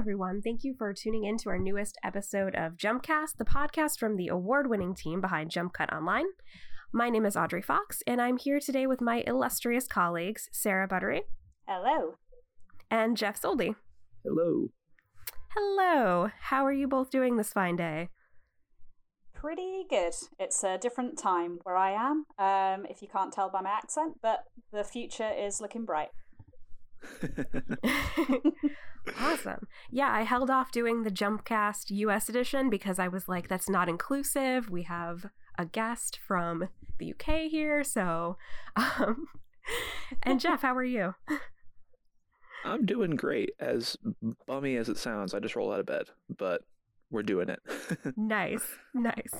Hello, everyone. Thank you for tuning in to our newest episode of Jumpcast, the podcast from the award winning team behind Jump Cut Online. My name is Audrey Fox, and I'm here today with my illustrious colleagues, Sarah Buttery. Hello. And Jeff Soldy. Hello. Hello. How are you both doing this fine day? Pretty good. It's a different time where I am, um, if you can't tell by my accent, but the future is looking bright. awesome. Yeah, I held off doing the Jumpcast US edition because I was like, that's not inclusive. We have a guest from the UK here. So, um, and Jeff, how are you? I'm doing great. As bummy as it sounds, I just rolled out of bed, but we're doing it. nice. Nice.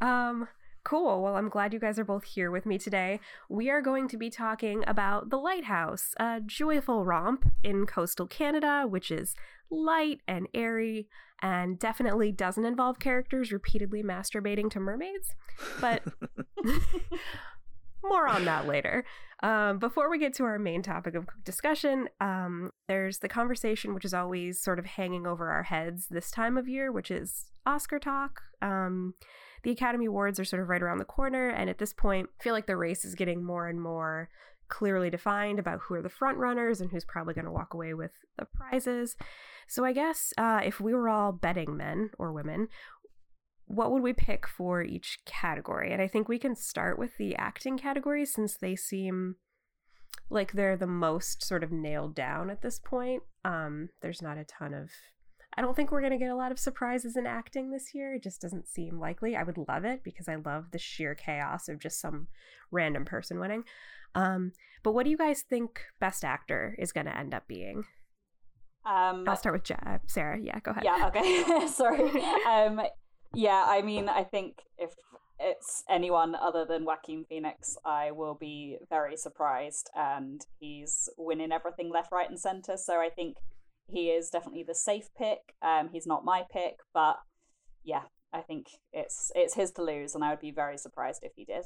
Um, Cool. Well, I'm glad you guys are both here with me today. We are going to be talking about The Lighthouse, a joyful romp in coastal Canada, which is light and airy and definitely doesn't involve characters repeatedly masturbating to mermaids. But more on that later. Um, before we get to our main topic of discussion, um, there's the conversation which is always sort of hanging over our heads this time of year, which is Oscar talk. Um, the Academy Awards are sort of right around the corner, and at this point, I feel like the race is getting more and more clearly defined about who are the front runners and who's probably going to walk away with the prizes. So I guess uh, if we were all betting men or women, what would we pick for each category? And I think we can start with the acting category since they seem like they're the most sort of nailed down at this point. Um, there's not a ton of I don't think we're going to get a lot of surprises in acting this year. It just doesn't seem likely. I would love it because I love the sheer chaos of just some random person winning. Um, but what do you guys think Best Actor is going to end up being? Um, I'll start with uh, Sarah. Yeah, go ahead. Yeah, okay. Sorry. Um, yeah, I mean, I think if it's anyone other than Joaquin Phoenix, I will be very surprised. And he's winning everything left, right, and center. So I think he is definitely the safe pick. Um, he's not my pick, but yeah, I think it's it's his to lose, and I would be very surprised if he did.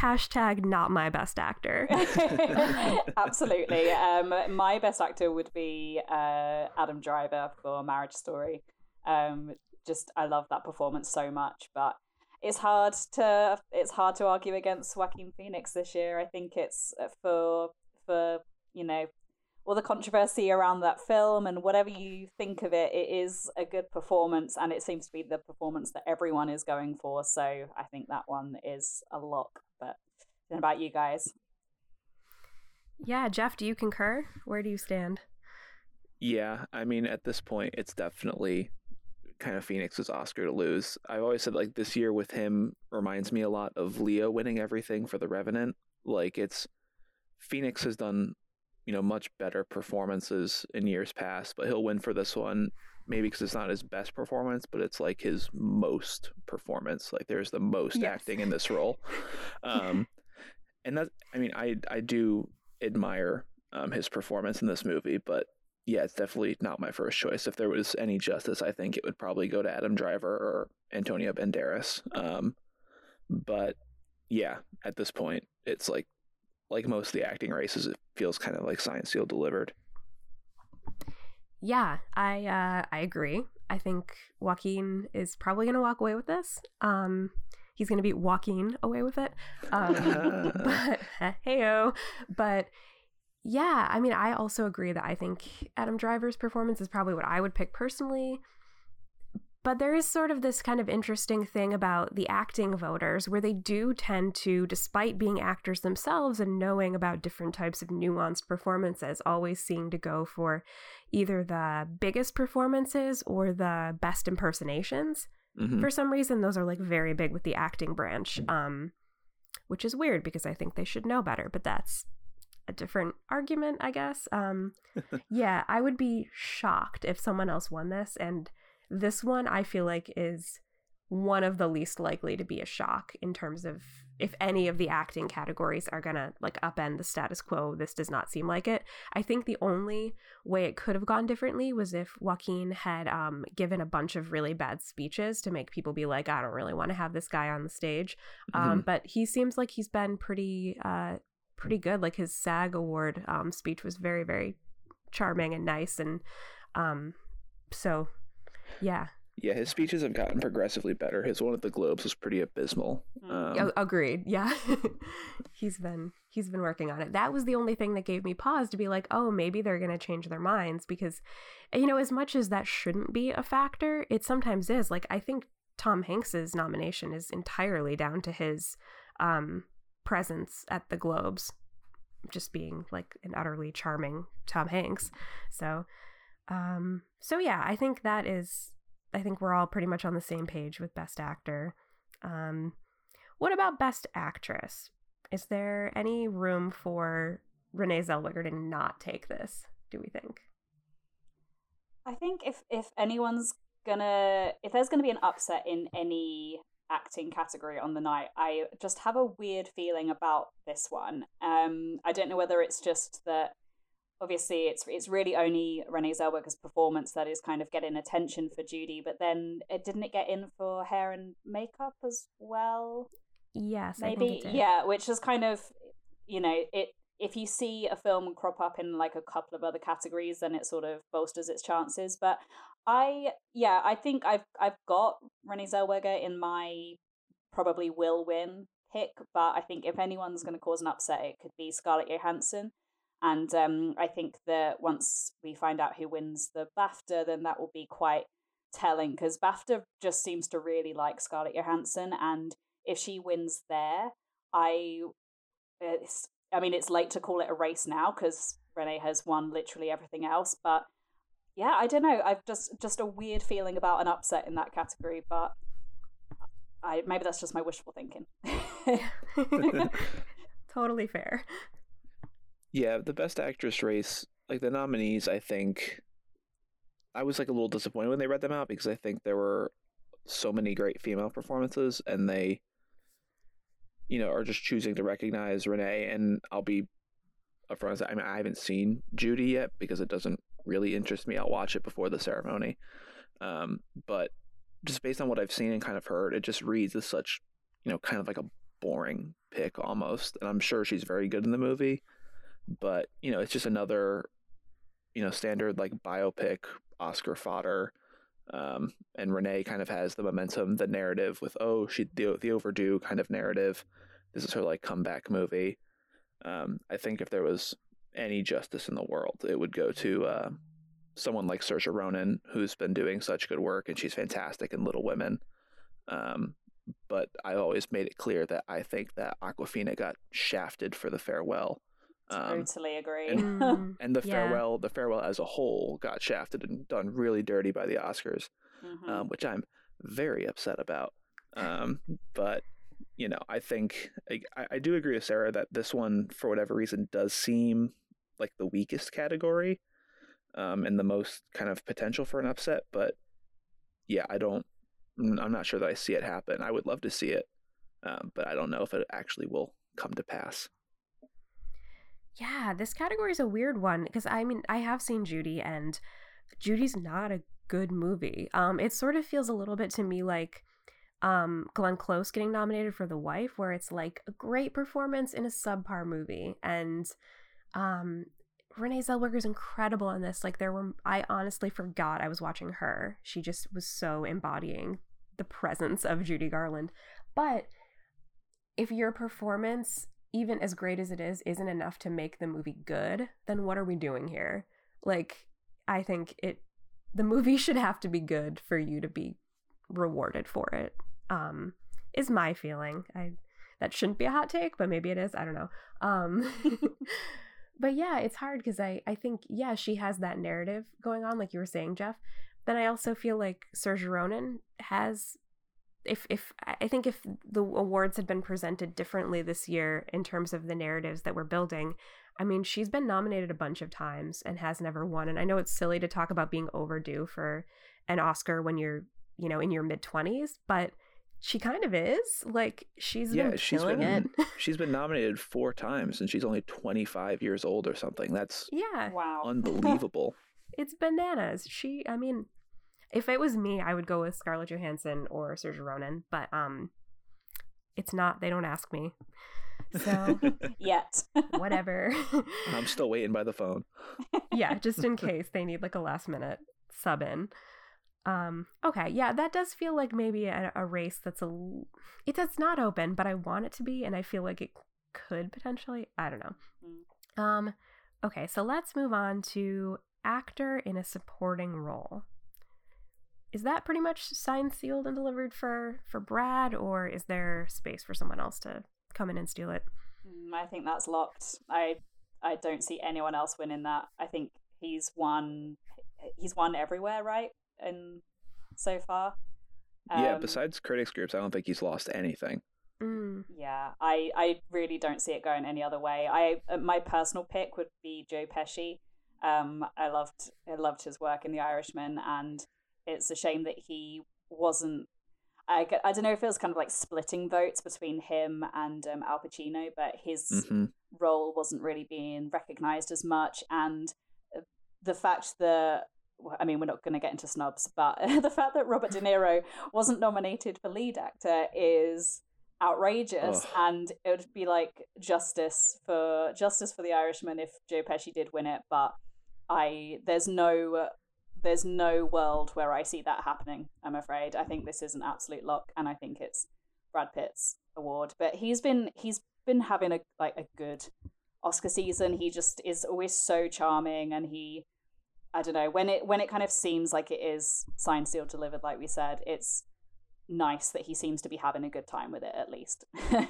Hashtag not my best actor. Absolutely. Um, my best actor would be uh, Adam Driver for Marriage Story. Um, just I love that performance so much, but it's hard to it's hard to argue against Joaquin Phoenix this year. I think it's for for you know all the controversy around that film and whatever you think of it, it is a good performance and it seems to be the performance that everyone is going for. So I think that one is a lock. But then about you guys? Yeah, Jeff, do you concur? Where do you stand? Yeah, I mean, at this point, it's definitely kind of Phoenix's Oscar to lose. I've always said like this year with him reminds me a lot of Leo winning everything for The Revenant. Like it's Phoenix has done you know, much better performances in years past, but he'll win for this one. Maybe because it's not his best performance, but it's like his most performance. Like there's the most yes. acting in this role, um, and that I mean, I I do admire um, his performance in this movie, but yeah, it's definitely not my first choice. If there was any justice, I think it would probably go to Adam Driver or Antonio Banderas. Um, but yeah, at this point, it's like like most of the acting races, it feels kind of like Science Seal delivered. Yeah, I uh, I agree. I think Joaquin is probably going to walk away with this. Um, he's going to be walking away with it. Um, but heyo, but yeah, I mean, I also agree that I think Adam Driver's performance is probably what I would pick personally. But there is sort of this kind of interesting thing about the acting voters where they do tend to, despite being actors themselves and knowing about different types of nuanced performances, always seem to go for either the biggest performances or the best impersonations. Mm-hmm. For some reason, those are like very big with the acting branch, um, which is weird because I think they should know better, but that's a different argument, I guess. Um, yeah, I would be shocked if someone else won this. And this one I feel like is one of the least likely to be a shock in terms of if any of the acting categories are gonna like upend the status quo. This does not seem like it. I think the only way it could have gone differently was if Joaquin had um, given a bunch of really bad speeches to make people be like, I don't really want to have this guy on the stage. Um, mm-hmm. Um, but he seems like he's been pretty, uh, pretty good. Like his SAG award um, speech was very, very charming and nice and um so yeah yeah, his speeches have gotten progressively better. His one at the Globes was pretty abysmal. Mm. Um, agreed yeah he's been he's been working on it that was the only thing that gave me pause to be like oh maybe they're going to change their minds because you know as much as that shouldn't be a factor it sometimes is like i think tom hanks's nomination is entirely down to his um presence at the globes just being like an utterly charming tom hanks so um so yeah i think that is i think we're all pretty much on the same page with best actor um what about Best Actress? Is there any room for Renee Zellweger to not take this? Do we think? I think if if anyone's gonna if there's gonna be an upset in any acting category on the night, I just have a weird feeling about this one. Um, I don't know whether it's just that obviously it's it's really only Renee Zellweger's performance that is kind of getting attention for Judy, but then it didn't it get in for hair and makeup as well? Yes, maybe yeah, which is kind of you know it. If you see a film crop up in like a couple of other categories, then it sort of bolsters its chances. But I yeah, I think I've I've got Renee Zellweger in my probably will win pick, but I think if anyone's going to cause an upset, it could be Scarlett Johansson. And um, I think that once we find out who wins the BAFTA, then that will be quite telling because BAFTA just seems to really like Scarlett Johansson, and if she wins there, I, it's, I mean, it's late to call it a race now because Renee has won literally everything else. But yeah, I don't know. I've just just a weird feeling about an upset in that category, but I maybe that's just my wishful thinking. totally fair. Yeah, the best actress race, like the nominees, I think I was like a little disappointed when they read them out because I think there were so many great female performances and they you know, are just choosing to recognize Renee. And I'll be upfront. I mean, I haven't seen Judy yet because it doesn't really interest me. I'll watch it before the ceremony. Um, but just based on what I've seen and kind of heard, it just reads as such, you know, kind of like a boring pick almost. And I'm sure she's very good in the movie, but you know, it's just another, you know, standard like biopic Oscar fodder um, and Renee kind of has the momentum, the narrative with oh she the the overdue kind of narrative. This is her like comeback movie. Um, I think if there was any justice in the world, it would go to uh, someone like Saoirse Ronan, who's been doing such good work, and she's fantastic in Little Women. Um, but I always made it clear that I think that Awkwafina got shafted for the farewell. Um, totally agree. And, and the yeah. farewell, the farewell as a whole, got shafted and done really dirty by the Oscars, mm-hmm. um, which I'm very upset about. Um, but you know, I think I, I do agree with Sarah that this one, for whatever reason, does seem like the weakest category, um, and the most kind of potential for an upset. But yeah, I don't. I'm not sure that I see it happen. I would love to see it, um, but I don't know if it actually will come to pass. Yeah, this category is a weird one because I mean, I have seen Judy and Judy's not a good movie. Um it sort of feels a little bit to me like um Glenn Close getting nominated for The Wife where it's like a great performance in a subpar movie and um Renee Zellweger is incredible in this. Like there were I honestly forgot I was watching her. She just was so embodying the presence of Judy Garland. But if your performance even as great as it is, isn't enough to make the movie good, then what are we doing here? Like, I think it, the movie should have to be good for you to be rewarded for it. Um, is my feeling. I, that shouldn't be a hot take, but maybe it is. I don't know. Um, but yeah, it's hard because I, I think, yeah, she has that narrative going on, like you were saying, Jeff. Then I also feel like Saoirse Ronan has if if I think if the awards had been presented differently this year in terms of the narratives that we're building, I mean, she's been nominated a bunch of times and has never won. And I know it's silly to talk about being overdue for an Oscar when you're, you know, in your mid 20s, but she kind of is. Like she's yeah, been she's been, it. she's been nominated four times and she's only 25 years old or something. That's yeah. Wow. Unbelievable. it's bananas. She I mean, if it was me, I would go with Scarlett Johansson or Saoirse Ronan, but um, it's not. They don't ask me. So Yet. whatever. I'm still waiting by the phone. yeah, just in case they need like a last minute sub in. Um, okay, yeah, that does feel like maybe a, a race that's a it that's not open, but I want it to be, and I feel like it could potentially. I don't know. Mm. Um, okay, so let's move on to actor in a supporting role. Is that pretty much signed, sealed, and delivered for for Brad, or is there space for someone else to come in and steal it? Mm, I think that's locked. I I don't see anyone else winning that. I think he's won he's won everywhere, right? And so far. yeah, Um, besides critics groups, I don't think he's lost anything. Mm, Yeah, I, I really don't see it going any other way. I uh, my personal pick would be Joe Pesci. Um, I loved I loved his work in The Irishman, and it's a shame that he wasn't. I, I don't know if it was kind of like splitting votes between him and um, Al Pacino, but his hmm role wasn't really being recognized as much and uh, the fact that I mean, we're not going to get into snubs, but the fact that Robert De Niro wasn't nominated for lead actor is outrageous, and it would be like justice for justice for the Irishman if Joe Pesci did win it. But I there's no there's no world where I see that happening. I'm afraid. I think this is an absolute lock, and I think it's Brad Pitt's award. But he's been he's been having a like a good Oscar season. He just is always so charming, and he I don't know when it when it kind of seems like it is signed, sealed, delivered. Like we said, it's nice that he seems to be having a good time with it at least.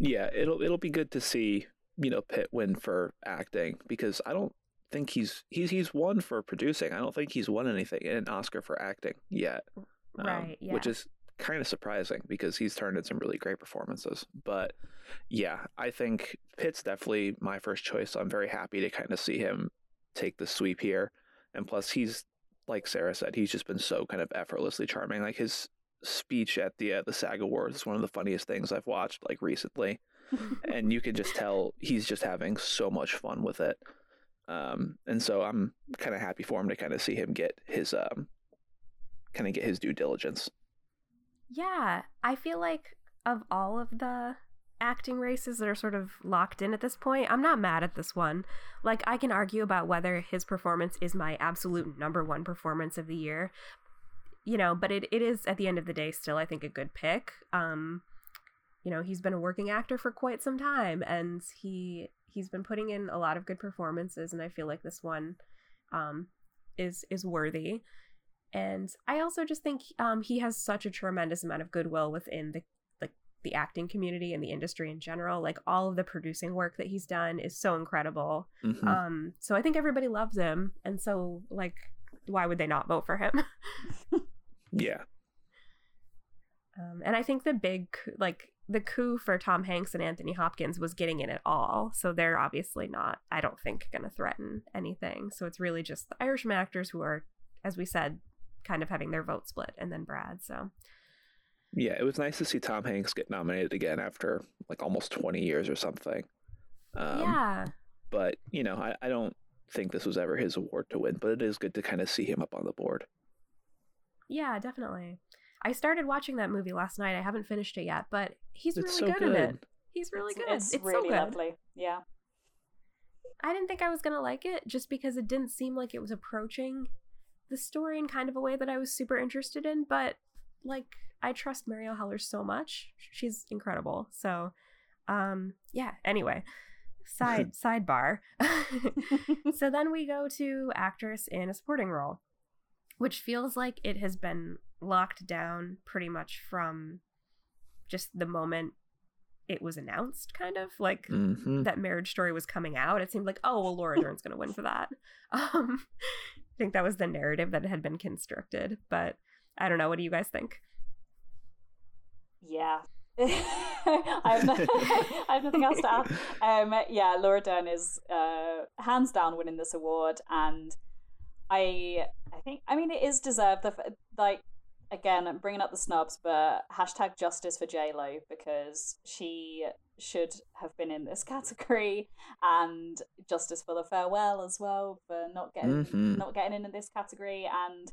Yeah, it'll it'll be good to see you know Pitt win for acting because I don't think he's he's he's won for producing. I don't think he's won anything in an Oscar for acting yet. um, right. Yeah. Which is kind of surprising because he's turned in some really great performances. But yeah, I think Pitt's definitely my first choice. So I'm very happy to kind of see him take the sweep here. And plus, he's like Sarah said, he's just been so kind of effortlessly charming. Like his speech at the uh, the SAG Awards is one of the funniest things I've watched like recently, and you can just tell he's just having so much fun with it. Um, and so I'm kind of happy for him to kind of see him get his um, kind of get his due diligence. Yeah, I feel like of all of the acting races that are sort of locked in at this point, I'm not mad at this one. Like, I can argue about whether his performance is my absolute number one performance of the year, you know, but it, it is, at the end of the day, still, I think, a good pick. Um, you know, he's been a working actor for quite some time, and he he's been putting in a lot of good performances, and I feel like this one um, is is worthy. And I also just think um, he has such a tremendous amount of goodwill within the like the acting community and the industry in general. Like all of the producing work that he's done is so incredible. Mhm. Um, so I think everybody loves him, and so like, why would they not vote for him? yeah, Um, and I think the big like the coup for Tom Hanks and Anthony Hopkins was getting in it all. So they're obviously not, I don't think, going to threaten anything. So it's really just the Irishman actors who are, as we said, kind of having their vote split, and then Brad. So yeah. It was nice to see Tom Hanks get nominated again after like almost 20 years or something. Um, yeah, But you know, I, I don't think this was ever his award to win, but it is good to kind of see him up on the board. yeah, definitely. I started watching that movie last night. I haven't finished it yet, but he's It's really so good, in it. He's really good. It's, It's, really so good. lovely. Yeah. I didn't think I was gonna like it just because it didn't seem like it was approaching the story in kind of a way that I was super interested in. But like, I trust Marielle Heller so much; she's incredible. So, um, yeah. Anyway, side sidebar. so then we go to actress in a supporting role, which feels like it has been locked down pretty much from just the moment it was announced, kind of like hmm that marriage story was coming out, it seemed like, oh, well, Laura Dern's going to win for that. Um, I think that was the narrative that had been constructed. But I don't know. What do you guys think? Yeah. I, have no, I have nothing else to add. Um, yeah, Laura Dern is uh, hands down winning this award, and I, I think, I mean, it is deserved. The like, again, I'm bringing up the snubs, but hashtag justice for J Lo because she should have been in this category, and justice for the farewell as well for not getting Mhm. not getting in this category, and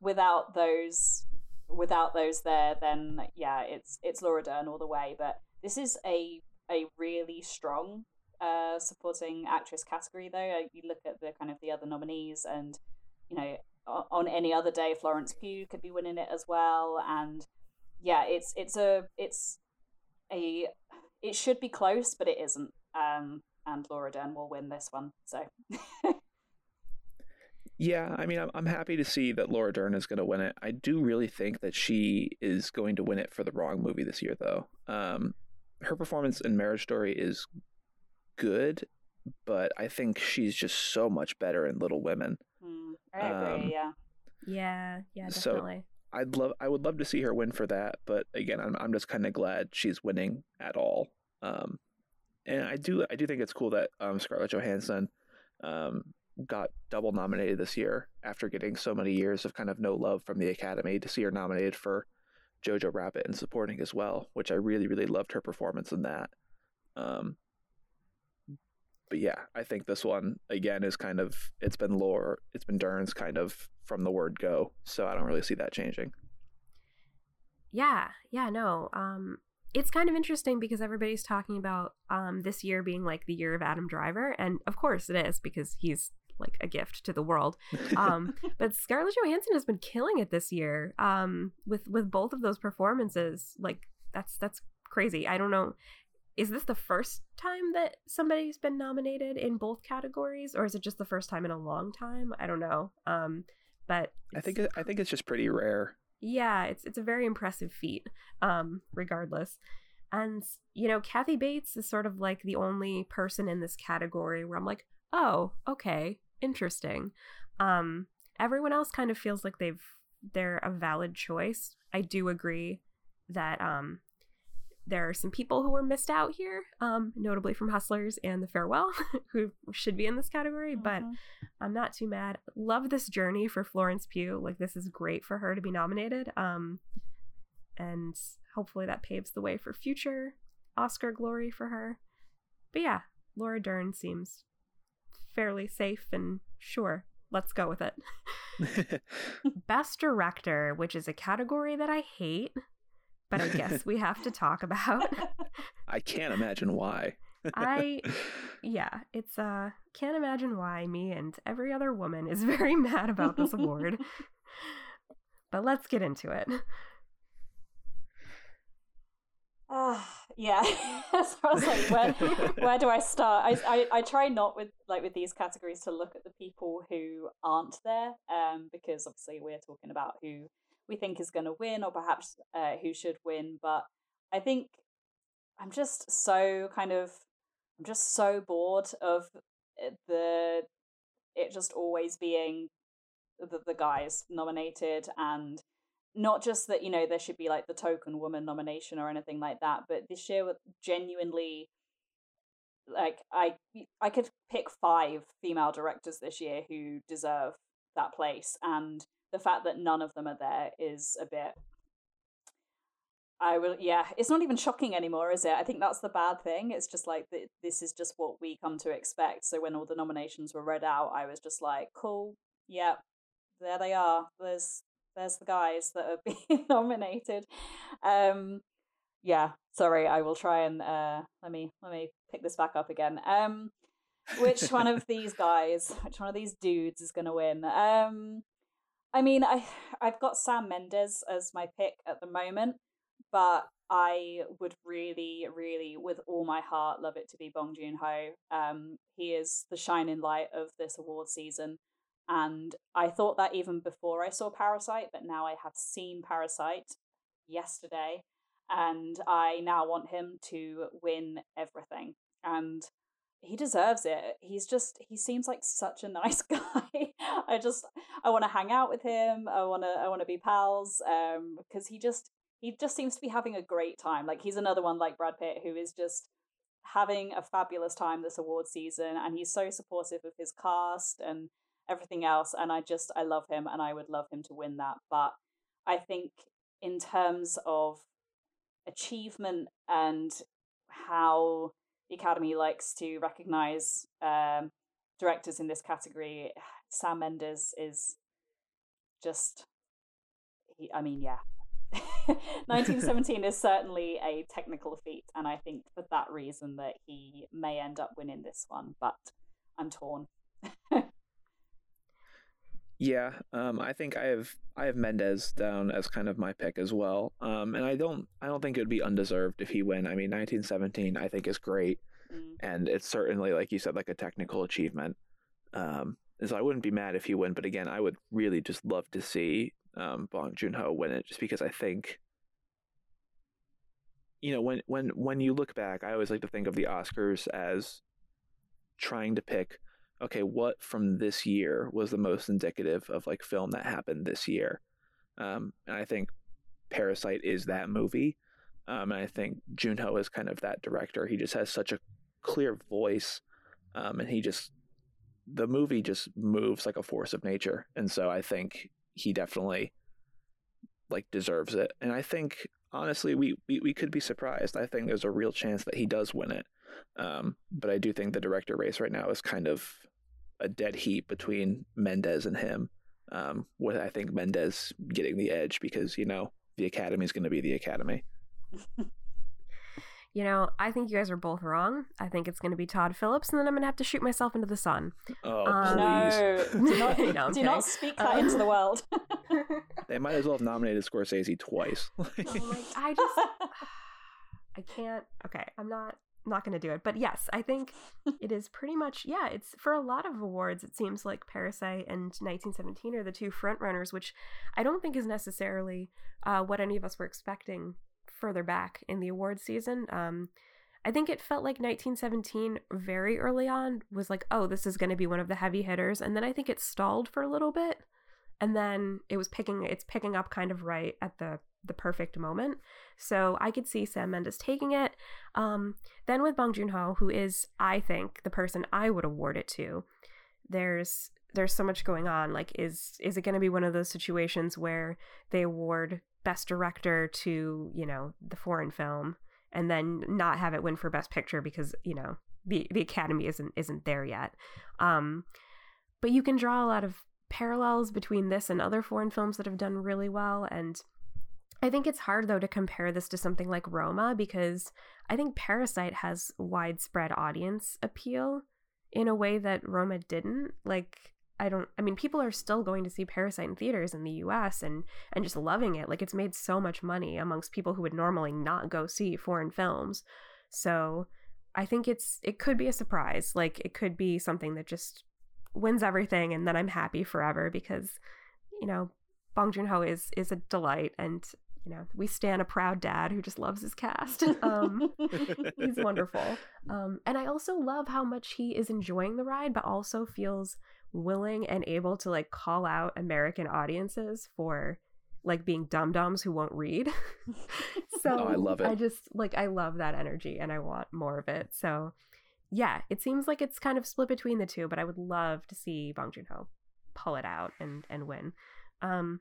without those without those there, then yeah, it's it's Laura Dern all the way. But this is a a really strong uh, supporting actress category, though. You look at the kind of the other nominees, and you know, on any other day, Florence Pugh could be winning it as well. And yeah, it's it's a it's a it should be close, but it isn't. Um, and Laura Dern will win this one. So. yeah, I mean, I'm I'm happy to see that Laura Dern is going to win it. I do really think that she is going to win it for the wrong movie this year, though. Um, her performance in Marriage Story is good, but I think she's just so much better in Little Women. Mm, I agree. Um, yeah. Yeah. Yeah. Definitely. So I'd love. I would love to see her win for that, but again, I'm I'm just kind of glad she's winning at all. Um, and I do I do think it's cool that um, Scarlett Johansson um, got double nominated this year after getting so many years of kind of no love from the Academy. To see her nominated for Jojo Rabbit and supporting as well, which I really really loved her performance in that. Um, but yeah, I think this one again is kind of it's been lore, it's been Dern's kind of from the word go, so I don't really see that changing. Yeah, yeah, no. Um, it's kind of interesting because everybody's talking about um this year being like the year of Adam Driver, and of course it is because he's like a gift to the world. Um, but Scarlett Johansson has been killing it this year. Um, with with both of those performances, like that's that's crazy. I don't know is this the first time that somebody's been nominated in both categories or is it just the first time in a long time? I don't know um but i think it, i think it's just pretty rare. Yeah it's it's a very impressive feat um regardless. And you know kathy bates is sort of like the only person in this category where i'm like oh okay interesting. Um everyone else kind of feels like they've they're a valid choice. I do agree that um there are some people who were missed out here, um, notably from Hustlers and The Farewell, who should be in this category, mm-hmm. but I'm not too mad. Love this journey for Florence Pugh. Like, this is great for her to be nominated. Um, and hopefully that paves the way for future Oscar glory for her. But yeah, Laura Dern seems fairly safe and sure. Let's go with it. Best Director, which is a category that I hate but I guess we have to talk about. I can't imagine why. I yeah, it's uh can't imagine why me and every other woman is very mad about this award. but let's get into it. Uh, yeah. so I was like, where where do I start? I, I I try not with like with these categories to look at the people who aren't there, um, because obviously we're talking about who we think is going to win or perhaps uh, who should win. But I think I'm just so kind of I'm just so bored of eh, the it just always being the, the guys nominated and not just that you know there should be like the token woman nomination or anything like that but this year genuinely like i i could pick five female directors this year who deserve that place and the fact that none of them are there is a bit I will, yeah. It's not even shocking anymore, is it? I think that's the bad thing. It's just like this is just what we come to expect. So when all the nominations were read out, I was just like, cool, yeah, there they are. There's there's the guys that are being nominated. Um, yeah. Sorry, I will try and uh, let me let me pick this back up again. Um, which one of these guys, which one of these dudes is going to win? Um, I mean, I I've got Sam Mendes as my pick at the moment, but I would really, really, with all my heart, love it to be Bong Joon Ho. Um, he is the shining light of this award season, and I thought that even before I saw Parasite, but now I have seen Parasite yesterday, and I now want him to win everything. And he deserves it. He's just he seems like such a nice guy. I just I want to hang out with him. I want to I want to be pals um because he just he just seems to be having a great time. Like he's another one like Brad Pitt who is just having a fabulous time this award season and he's so supportive of his cast and everything else and I just I love him and I would love him to win that. But I think in terms of achievement and how the Academy likes to recognize um, directors in this category. Sam Mendes is just, he, I mean, yeah, 1917 is certainly a technical feat, and I think for that reason that he may end up winning this one, but I'm torn. yeah, um, I think I have I have Mendes down as kind of my pick as well, um, and I don't I don't think it would be undeserved if he win. I mean, 1917 I think is great, mm. and it's certainly like you said like a technical achievement. Um, and so I wouldn't be mad if he win, but again, I would really just love to see um, Bong Joon Ho win it, just because I think, you know, when when when you look back, I always like to think of the Oscars as trying to pick, okay, what from this year was the most indicative of like film that happened this year, um, and I think Parasite is that movie, um, and I think Junho is kind of that director. He just has such a clear voice, um, and he just the movie just moves like a force of nature, and so I think he definitely like deserves it. And I think honestly, we, we, we could be surprised. I think there's a real chance that he does win it. Um, but I do think the director race right now is kind of a dead heat between Mendes and him. Um, with I think Mendes getting the edge because you know the Academy is going to be the Academy. you know, I think you guys are both wrong. I think it's going to be Todd Phillips, and then I'm going to have to shoot myself into the sun. Oh, um, no. do not, no, do not speak that um, into the world. they might as well have nominated Scorsese twice. oh my, I just, I can't. Okay, I'm not not going to do it. But yes, I think it is pretty much yeah. It's for a lot of awards. It seems like Parasite and 1917 are the two front runners, which I don't think is necessarily uh, what any of us were expecting further back in the award season. Um, I think it felt like 1917 very early on was like, oh, this is going to be one of the heavy hitters, and then I think it stalled for a little bit, and then it was picking it's picking up kind of right at the the perfect moment. So I could see Sam Mendes taking it. Um, then with Bong Joon Ho, who is I think the person I would award it to. There's there's so much going on. Like, is is it going to be one of those situations where they award best director to you know the foreign film and then not have it win for best picture because you know the the academy isn't isn't there yet um but you can draw a lot of parallels between this and other foreign films that have done really well and I think it's hard though to compare this to something like Roma because I think Parasite has widespread audience appeal in a way that Roma didn't. Like I don't I mean people are still going to see Parasite in theaters in the US and and just loving it. Like it's made so much money amongst people who would normally not go see foreign films. So I think it's it could be a surprise. Like it could be something that just wins everything and then I'm happy forever because you know Bong Joon-ho is is a delight and you know we stand a proud dad who just loves his cast um, he's wonderful um, and i also love how much he is enjoying the ride but also feels willing and able to like call out American audiences for like being dum dums who won't read. so oh, I love it. I just like I love that energy and I want more of it. So yeah, it seems like it's kind of split between the two, but I would love to see Bong Joon Ho pull it out and and win. Um,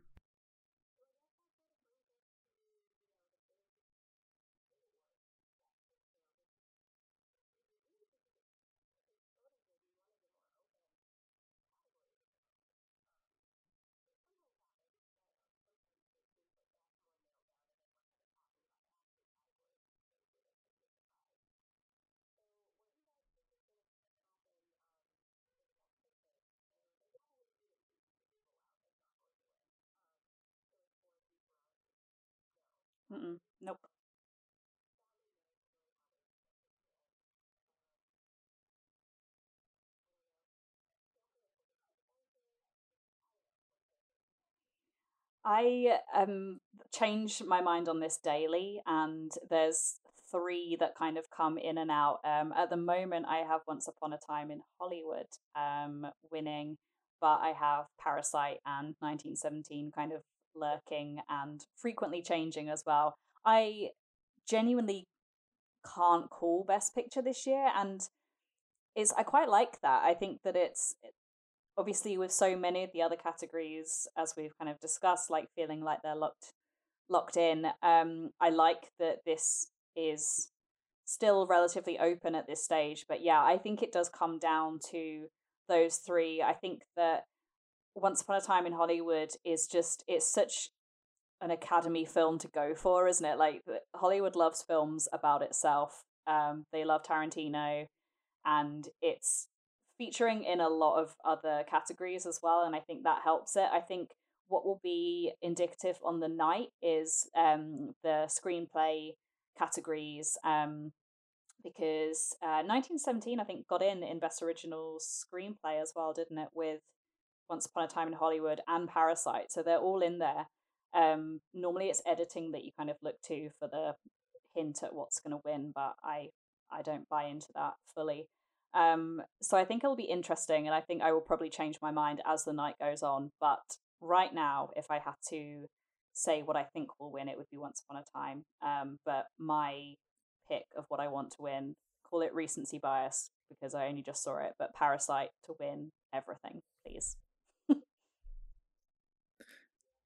Nope. I um change my mind on this daily, and there's three that kind of come in and out. Um, at the moment, I have Once Upon a Time in Hollywood um winning, but I have Parasite and 1917 kind of lurking and frequently changing as well. I genuinely can't call Best Picture this year, and is I quite like that. I think that it's obviously with so many of the other categories, as we've kind of discussed, like feeling like they're locked locked in. Um, I like that this is still relatively open at this stage, but yeah, I think it does come down to those three. I think that once Upon a Time in Hollywood is just it's such an Academy film to go for, isn't it? Like Hollywood loves films about itself. Um, they love Tarantino, and it's featuring in a lot of other categories as well, and I think that helps it. I think what will be indicative on the night is um, the screenplay categories um, because uh, 1917 I think got in in best original screenplay as well, didn't it? With Once Upon a Time in Hollywood and Parasite, so they're all in there. Um, normally it's editing that you kind of look to for the hint at what's going to win, but I I don't buy into that fully. Um, so I think it'll be interesting, and I think I will probably change my mind as the night goes on. But right now, if I had to say what I think will win, it would be Once Upon a Time. Um, but my pick of what I want to win, call it recency bias because I only just saw it, but Parasite to win everything, please.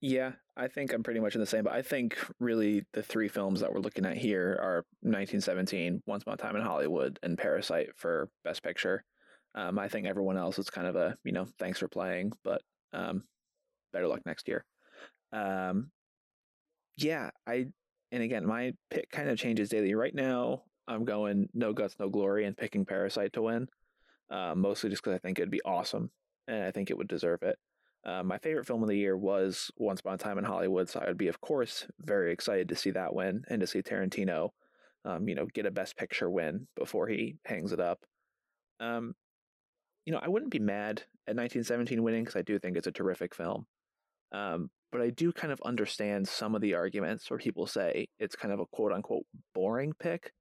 Yeah, I think I'm pretty much in the same, but I think really the three films that we're looking at here are 1917, Once Upon a Time in Hollywood, and Parasite for Best Picture. Um, I think everyone else is kind of a, you know, thanks for playing, but um, better luck next year. Um, yeah, I and again, my pick kind of changes daily. Right now, I'm going no guts, no glory, and picking Parasite to win. Uh, mostly just because I think it'd be awesome, and I think it would deserve it. Uh, my favorite film of the year was Once Upon a Time in Hollywood, so I would be, of course, very excited to see that win and to see Tarantino, um, you know, get a Best Picture win before he hangs it up. Um, you know, I wouldn't be mad at 1917 winning because I do think it's a terrific film. Um, but I do kind of understand some of the arguments where people say it's kind of a quote unquote boring pick.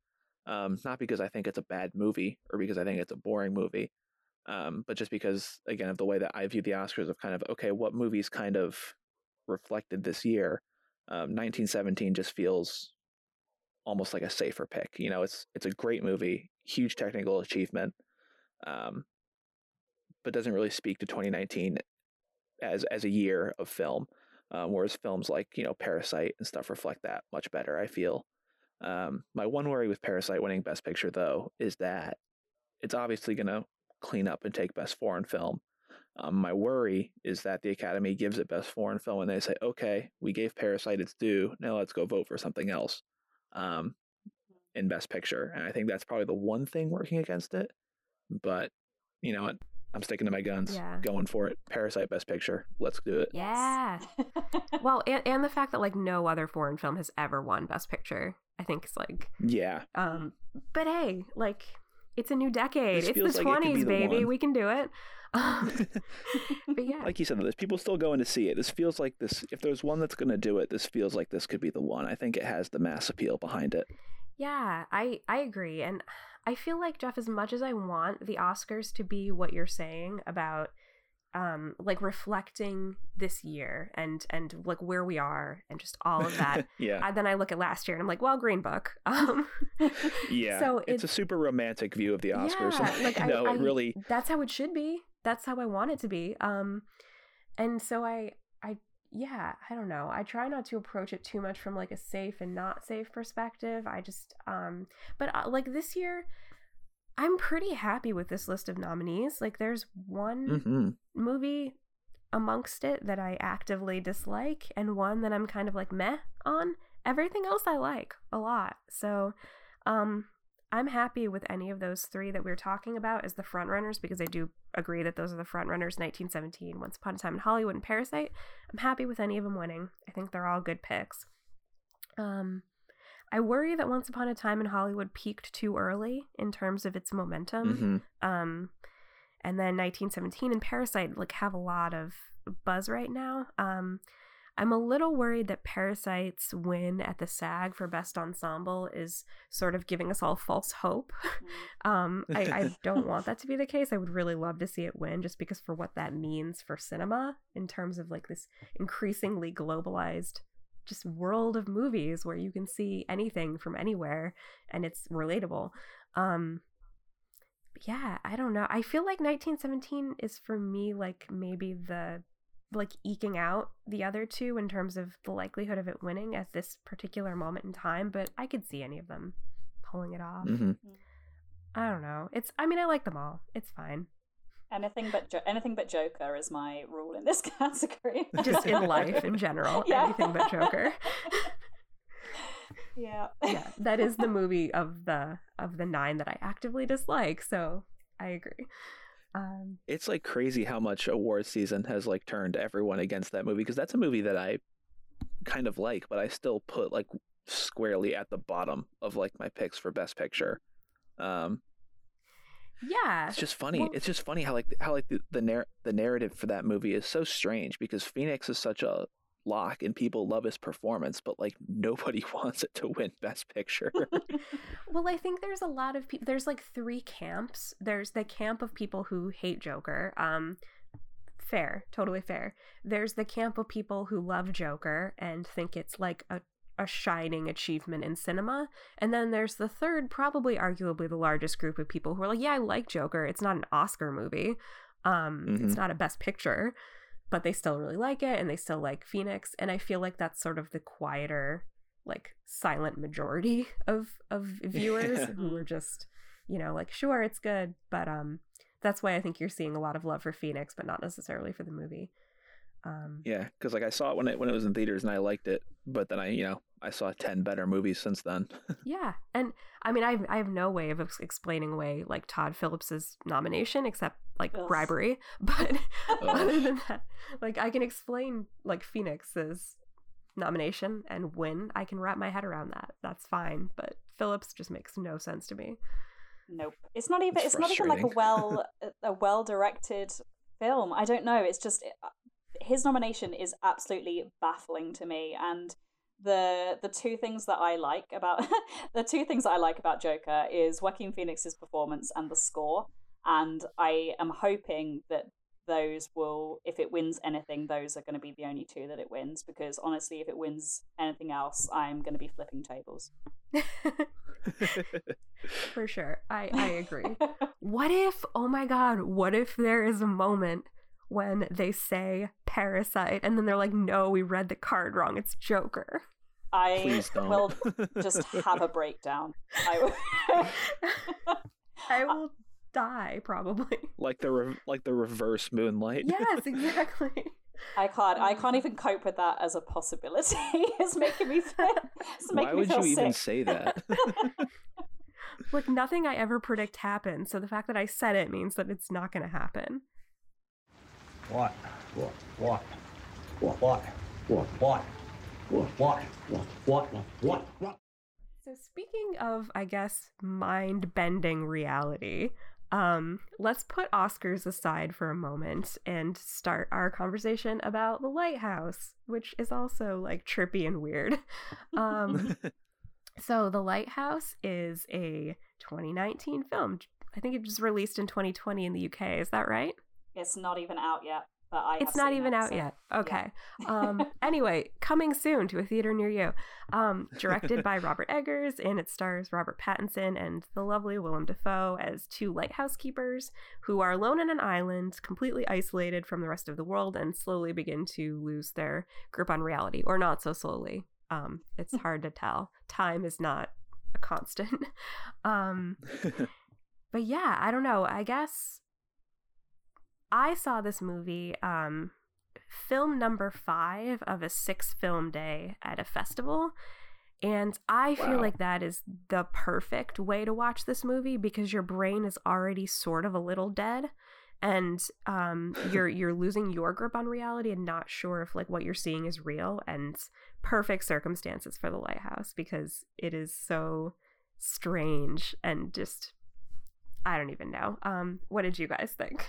Um, not because I think it's a bad movie or because I think it's a boring movie, um, but just because, again, of the way that I view the Oscars of kind of, okay, what movies kind of reflected this year. Um, 1917 just feels almost like a safer pick. You know, it's it's a great movie, huge technical achievement, um, but doesn't really speak to 2019 as as a year of film. Um, whereas films like you know Parasite and stuff reflect that much better. I feel. Um, my one worry with Parasite winning Best Picture though is that it's obviously going to clean up and take Best Foreign Film. Um, my worry is that the Academy gives it Best Foreign Film and they say, okay, we gave Parasite its due. Now let's go vote for something else um, in Best Picture. And I think that's probably the one thing working against it. But you know what? I'm sticking to my guns, Yeah. going for it. Parasite Best Picture. Let's do it. Yeah. well, and, and the fact that like no other foreign film has ever won Best Picture, I think is like, Yeah. um, but hey, like it's a new decade. This it's the like it twenties, the baby. one. We can do it. Um, but yeah, like you said, there's people still going to see it. This feels like this. If there's one that's going to do it, this feels like this could be the one. I think it has the mass appeal behind it. Yeah, I I agree, and I feel like Jeff, as much as I want the Oscars to be what you're saying about, um, like reflecting this year and and like where we are and just all of that. yeah. I, then I look at last year and I'm like, well, Green Book. Um, Yeah. So it's, a super romantic view of the Oscars. Yeah, like, I- no, I- it really. that's how it should be. That's how I want it to be. Um, and so I I yeah I don't know. I try not to approach it too much from like a safe and not safe perspective. I just um, but uh, like this year. I'm pretty happy with this list of nominees. Like, there's one hmm movie amongst it that I actively dislike, and one that I'm kind of like meh on. Everything else I like a lot. So, um, I'm happy with any of those three that we are talking about as the front runners because I do agree that those are the front runners 1917, Once Upon a Time in Hollywood, and Parasite. I'm happy with any of them winning. I think they're all good picks. Um, I worry that Once Upon a Time in Hollywood peaked too early in terms of its momentum. hmm Um, and then 1917 and Parasite like have a lot of buzz right now. Um, I'm a little worried that Parasite's win at the SAG for Best Ensemble is sort of giving us all false hope. Um, I, I don't want that to be the case. I would really love to see it win just because for what that means for cinema in terms of like this increasingly globalized just world of movies where you can see anything from anywhere and it's relatable. Um, yeah, I don't know. I feel like 1917 is for me like maybe the like eking out the other two in terms of the likelihood of it winning at this particular moment in time, but I could see any of them pulling it off. Mm-hmm. I don't know. It's I mean I like them all. It's fine. Anything but jo- anything but Joker is my rule in this category. Just in life in general, Yeah. anything but Joker. yeah. yeah, that is the movie of the of the nine that I actively dislike. So I agree. Um, it's like crazy how much award season has like turned everyone against that movie because that's a movie that I kind of like, but I still put like squarely at the bottom of like my picks for best picture. Um, yeah, it's just funny. Well- it's just funny how like how like the the, narr- the narrative for that movie is so strange because Phoenix is such a lock and people love his performance, but like nobody wants it to win best picture. Well, I think there's a lot of people. There's like three camps. There's the camp of people who hate Joker. Um, fair, totally fair. There's the camp of people who love Joker and think it's like a a shining achievement in cinema. And then there's the third, probably arguably the largest group of people who are like, yeah, I like Joker. It's not an Oscar movie. Um, it's Mhm. not a best picture, but they still really like it and they still like Phoenix. And I feel like that's sort of the quieter, like silent majority of of viewers Yeah. who are just, you know, like, sure, it's good, but um that's why I think you're seeing a lot of love for Phoenix, but not necessarily for the movie. Um yeah, because like I saw it when it when it was in theaters and I liked it, but then I you know I saw ten better movies since then. Yeah, and I mean, I have, I have no way of explaining away like Todd Phillips's nomination except like Ugh. bribery. But other than that, like I can explain like Phoenix's nomination and win. I can wrap my head around that. That's fine. But Phillips just makes no sense to me. Nope. It's not even. It's It's, not even like a well a well directed film. I don't know. It's just his nomination is absolutely baffling to me. And the the two things that I like about the two things that I like about Joker is Joaquin Phoenix's performance and the score. And I am hoping that those will, if it wins anything, those are going to be the only two that it wins. Because honestly, if it wins anything else, I'm going to be flipping tables. For sure. I, I agree. what if, oh my God, what if there is a moment when they say parasite and then they're like, no, we read the card wrong. It's Joker. I will just have a breakdown. I will. I will die probably. like the re- like the reverse moonlight. yes, exactly. I can't. I um, can't even cope with that as a possibility. it's making me. Feel, it's making Why me would feel you even say that? Like nothing I ever predict happens, so the fact that I said it means that it's not going to happen. What? What? What? What? What? What? What? What? What? What? What? What? What? So speaking of, I guess, mind-bending reality, um, let's put Oscars aside for a moment and start our conversation about The Lighthouse, which is also like trippy and weird. Um, so The Lighthouse is a 2019 film. I think it was released in 2020 in the UK. Is that right? It's not even out yet. But I. it's not even it, out so- yet. Okay. um, anyway, coming soon to a theater near you. Um, directed by Robert Eggers, and it stars Robert Pattinson and the lovely Willem Dafoe as two lighthouse keepers who are alone on an island, completely isolated from the rest of the world, and slowly begin to lose their grip on reality, or not so slowly. Um, it's hard to tell. Time is not a constant. um, but yeah, I don't know. I guess I saw this movie, um, film number five of a six film day at a festival. And I feel like that is the perfect way to watch this movie because your brain is already sort of a little dead and um, you're you're losing your grip on reality and not sure if like what you're seeing is real and perfect circumstances for the lighthouse because it is so strange and just I don't even know. Um, what did you guys think?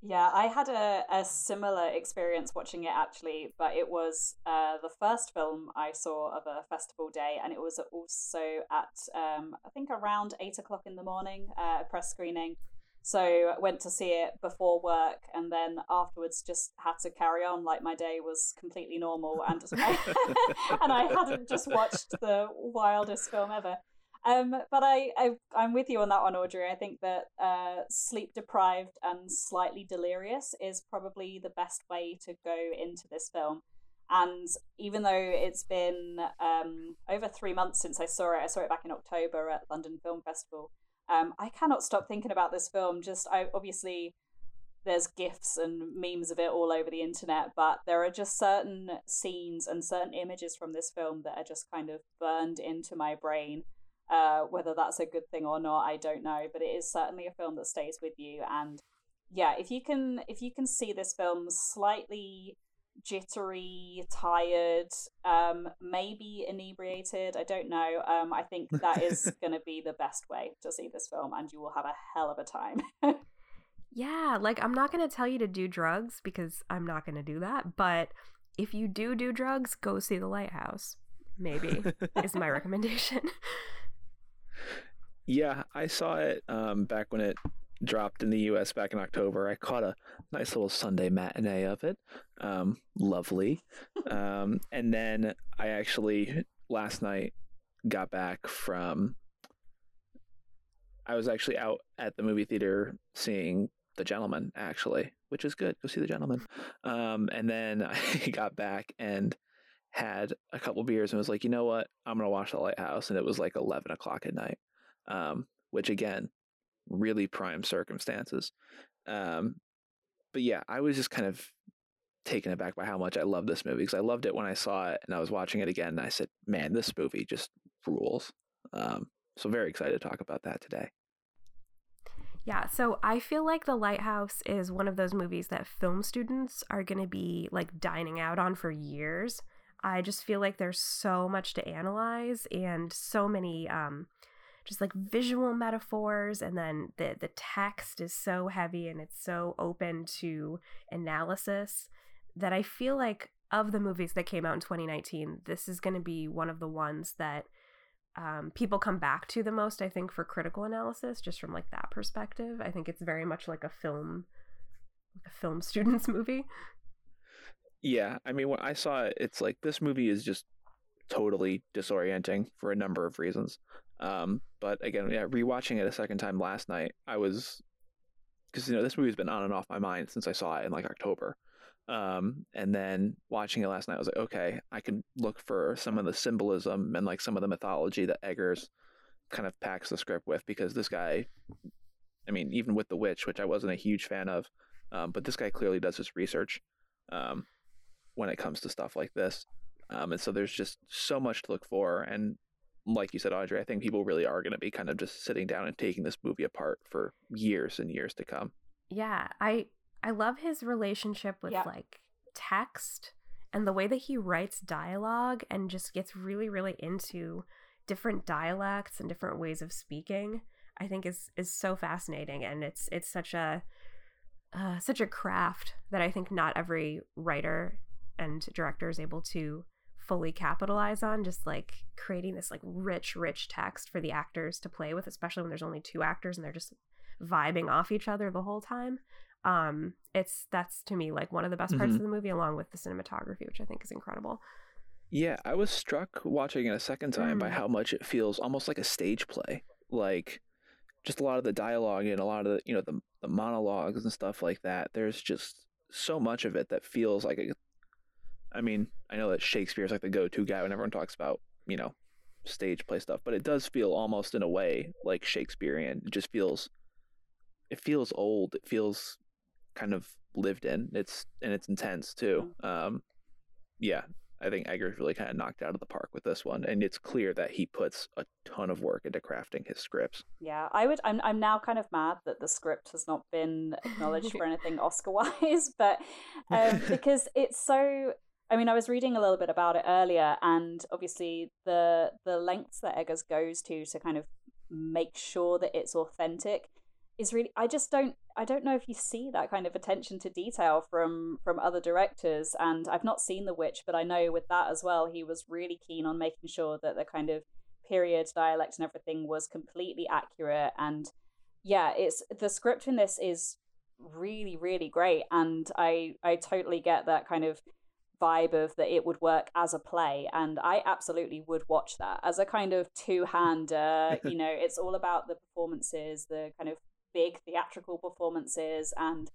Yeah, I had a, a similar experience watching it actually, but it was uh, the first film I saw of a festival day, and it was also at um, I think around eight o'clock in the morning, uh, a press screening. So I went to see it before work, and then afterwards just had to carry on like my day was completely normal, and and I hadn't just watched the wildest film ever. Um, but I, I, I'm with you on that one, Audrey. I think that uh, sleep deprived and slightly delirious is probably the best way to go into this film. And even though it's been um, over three months since I saw it, I saw it back in October at London Film Festival. Um, I cannot stop thinking about this film. Just I obviously there's gifs and memes of it all over the internet, but there are just certain scenes and certain images from this film that are just kind of burned into my brain. Uh, whether that's a good thing or not, I don't know, but it is certainly a film that stays with you. And yeah, if you can, if you can see this film slightly jittery, tired, um, maybe inebriated. I don't know. Um, I think that is going to be the best way to see this film, and you will have a hell of a time. yeah, like I'm not going to tell you to do drugs because I'm not going to do that. But if you do do drugs, go see The Lighthouse. Maybe is my recommendation. Yeah, I saw it um, back when it dropped in the US back in October. I caught a nice little Sunday matinee of it. Um, lovely. Um, and then I actually last night got back from I was actually out at the movie theater seeing The Gentlemen actually, which is good. Go see The Gentlemen. Um, and then I got back and had a couple beers and was like, you know what? I'm gonna watch The Lighthouse, and it was like 11 o'clock at night. Um, which again, really prime circumstances. Um, but yeah, I was just kind of taken aback by how much I love this movie because I loved it when I saw it and I was watching it again and I said, man, this movie just rules. Um, so very excited to talk about that today. Yeah, so I feel like The Lighthouse is one of those movies that film students are going to be like dining out on for years. I just feel like there's so much to analyze and so many um, just like visual metaphors and then the the text is so heavy and it's so open to analysis that I feel like of the movies that came out in 2019 this is going to be one of the ones that um, people come back to the most I think for critical analysis just from like that perspective. I think it's very much like a film a film student's movie. Yeah I mean when I saw it it's like this movie is just totally disorienting for a number of reasons um, but again, yeah, rewatching it a second time last night, I was because you know this movie's been on and off my mind since I saw it in like October. Um, and then watching it last night, I was like, okay, I can look for some of the symbolism and like some of the mythology that Eggers kind of packs the script with because this guy, I mean, even with The Witch, which I wasn't a huge fan of, um, but this guy clearly does his research um, when it comes to stuff like this. Um, and so there's just so much to look for. And like you said, Audrey, I think people really are going to be kind of just sitting down and taking this movie apart for years and years to come. Yeah, I I love his relationship with yeah. like text and the way that he writes dialogue and just gets really really into different dialects and different ways of speaking. I think is is so fascinating and it's it's such a uh, such a craft that I think not every writer and director is able to fully capitalize on just like creating this like rich rich text for the actors to play with especially when there's only two actors and they're just vibing off each other the whole time um it's that's to me like one of the best parts mm-hmm. of the movie along with the cinematography which i think is incredible yeah i was struck watching it a second time mm. by how much it feels almost like a stage play like just a lot of the dialogue and a lot of the you know the, the monologues and stuff like that there's just so much of it that feels like a I mean, I know that Shakespeare's like the go-to guy when everyone talks about, you know, stage play stuff, but it does feel almost in a way like Shakespearean. It just feels it feels old. It feels kind of lived in. It's and it's intense too. Mm. Um yeah, I think Eggers really kind of knocked out of the park with this one, and it's clear that he puts a ton of work into crafting his scripts. Yeah, I would. I'm. I'm now kind of mad that the script has not been acknowledged for anything Oscar wise, but um, because it's so I mean, I was reading a little bit about it earlier, and obviously the the lengths that Eggers goes to to kind of make sure that it's authentic is really. I just don't. I don't know if you see that kind of attention to detail from from other directors, and I've not seen The Witch, but I know with that as well, he was really keen on making sure that the kind of period dialect and everything was completely accurate and yeah it's the script in this is really really great and i i totally get that kind of vibe of that it would work as a play and i absolutely would watch that as a kind of two-hander you know it's all about the performances the kind of big theatrical performances and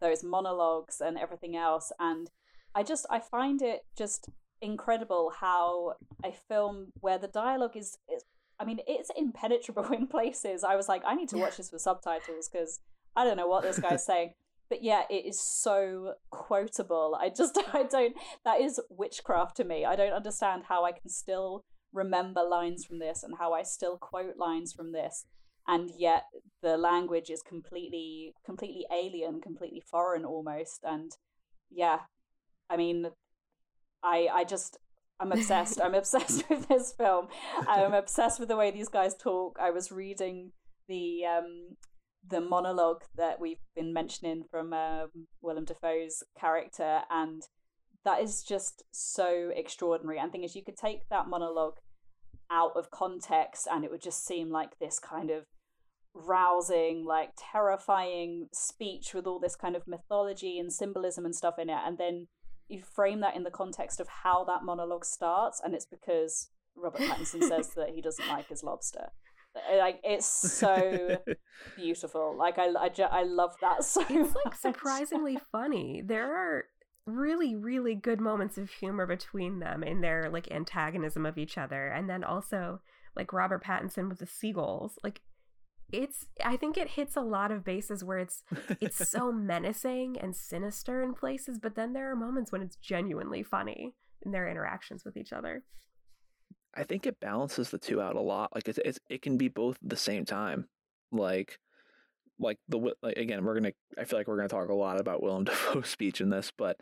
those monologues and everything else and i just i find it just incredible how a film where the dialogue is, is I mean, it's impenetrable in places. I was like, I need to watch this with subtitles because I don't know what this guy's saying. But yeah, it is so quotable. I just, I don't, that is witchcraft to me. I don't understand how I can still remember lines from this and how I still quote lines from this. And yet the language is completely, completely alien, completely foreign almost. And yeah, I mean, I, I just, I'm obsessed. I'm obsessed with this film. I'm obsessed with the way these guys talk. I was reading the um, the monologue that we've been mentioning from um, Willem Dafoe's character, and that is just so extraordinary. And thing is, you could take that monologue out of context, and it would just seem like this kind of rousing, like terrifying speech with all this kind of mythology and symbolism and stuff in it, and then you frame that in the context of how that monologue starts, and it's because Robert Pattinson says that he doesn't like his lobster. Like it's so beautiful. Like I, I, I love that so. It's like surprisingly funny. There are really really good moments of humor between them in their like antagonism of each other and then also like robert pattinson with the seagulls like it's i think it hits a lot of bases where it's it's so menacing and sinister in places but then there are moments when it's genuinely funny in their interactions with each other i think it balances the two out a lot like it's, it's it can be both at the same time like like the like, again we're gonna i feel like we're gonna talk a lot about willem dafoe's speech in this but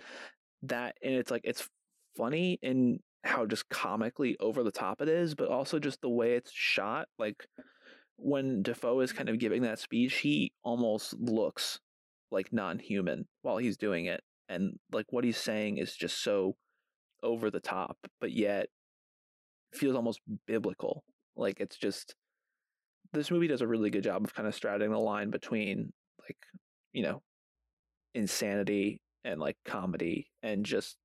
that and it's like it's funny in how just comically over the top it is but also just the way it's shot like when Dafoe is kind of giving that speech, he almost looks like non-human while he's doing it, and like what he's saying is just so over the top, but yet feels almost biblical. Like it's just this movie does a really good job of kind of straddling the line between like you know insanity and like comedy and just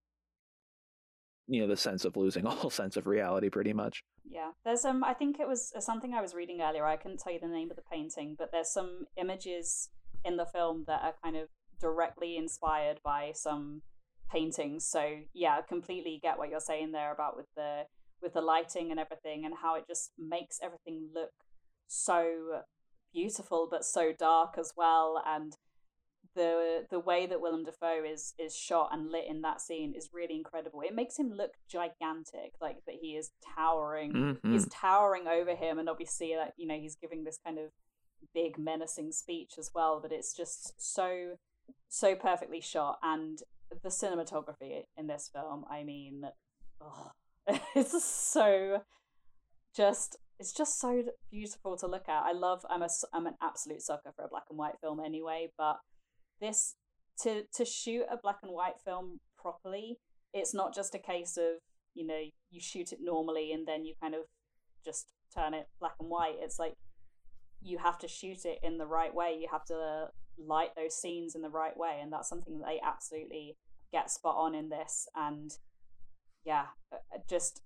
you know the sense of losing all sense of reality pretty much yeah there's um i think it was uh, something i was reading earlier i couldn't tell you the name of the painting but there's some images in the film that are kind of directly inspired by some paintings so yeah completely get what you're saying there about with the with the lighting and everything and how it just makes everything look so beautiful but so dark as well and the the way that Willem Dafoe is is shot and lit in that scene is really incredible. It makes him look gigantic, like that he is towering. mm-hmm. He's towering over him, and obviously, like you know, he's giving this kind of big menacing speech as well. But it's just so so perfectly shot, and the cinematography in this film. I mean, oh, it's so just it's just so beautiful to look at. I love. I'm a I'm an absolute sucker for a black and white film anyway, but this to to shoot a black and white film properly it's not just a case of you know you shoot it normally and then you kind of just turn it black and white it's like you have to shoot it in the right way you have to light those scenes in the right way and that's something that they absolutely get spot on in this and yeah uh, uh, just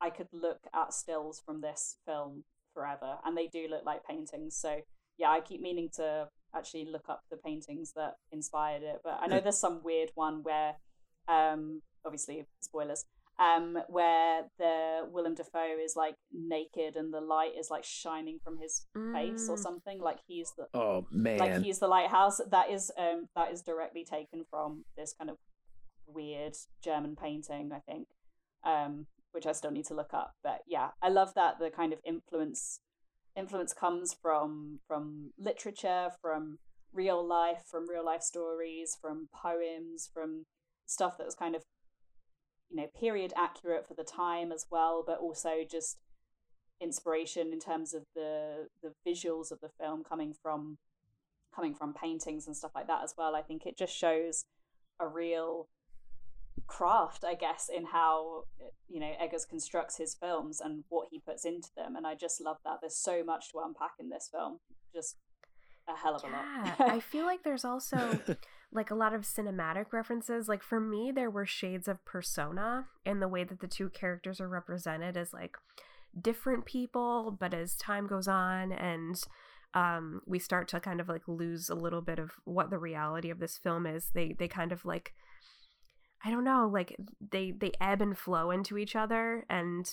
i could look at stills from this film forever and they do look like paintings so yeah i keep meaning to actually look up the paintings that inspired it. But I know there's some weird one where, um, obviously spoilers, um, where the Willem Dafoe is like naked and the light is like shining from his mm. face or mm. something. Like he's the oh man, like he's the lighthouse. That is um that is directly taken from this kind of weird German painting, I think. Um, which I still need to look up. But yeah, I love that the kind of influence influence comes from from literature, from real life, from real life stories, from poems, from stuff that was kind of you know period accurate for the time as well, but also just inspiration in terms of the the visuals of the film coming from coming from paintings and stuff like that as well. I think it just shows a real craft, I guess, in how you know Eggers constructs his films and what he puts into them. And I just love that. There's so much to unpack in this film. Just a hell of a yeah, lot. I feel like there's also like a lot of cinematic references. Like for me, there were shades of persona in the way that the two characters are represented as like different people, but as time goes on and um, we start to kind of like lose a little bit of what the reality of this film is. They they kind of like I don't know, like they they ebb and flow into each other and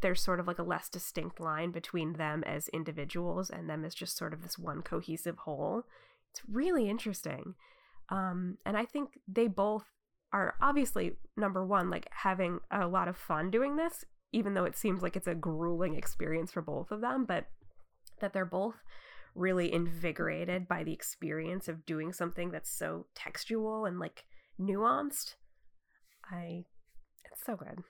there's sort of like a less distinct line between them as individuals and them as just sort of this one cohesive whole. It's really interesting. Um, and I think they both are obviously number one, like having a lot of fun doing this, even though it seems like it's a grueling experience for both of them, but that they're both really invigorated by the experience of doing something that's so textual and like nuanced. I it's so good.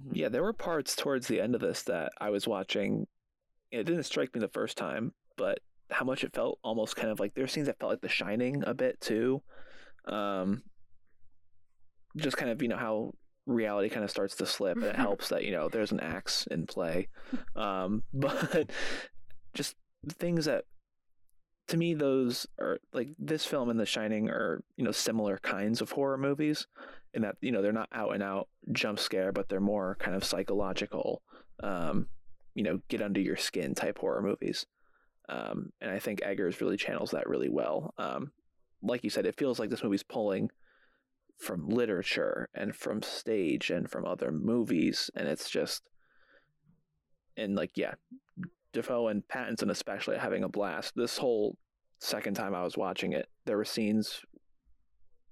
Mm-hmm. Yeah, there were parts towards the end of this that I was watching. It didn't strike me the first time, but how much it felt almost kind of like there were scenes that felt like The Shining a bit too. Um, just kind of you know how reality kind of starts to slip, and it helps that you know there's an axe in play. Um, but just things that to me those are like this film and The Shining are you know similar kinds of horror movies in that you know they're not out and out jump scare, but they're more kind of psychological, um, you know, get under your skin type horror movies. Um, and I think Eggers really channels that really well. Um, like you said, it feels like this movie's pulling from literature and from stage and from other movies, and it's just and like yeah, Dafoe and Pattinson especially having a blast. This whole second time I was watching it, there were scenes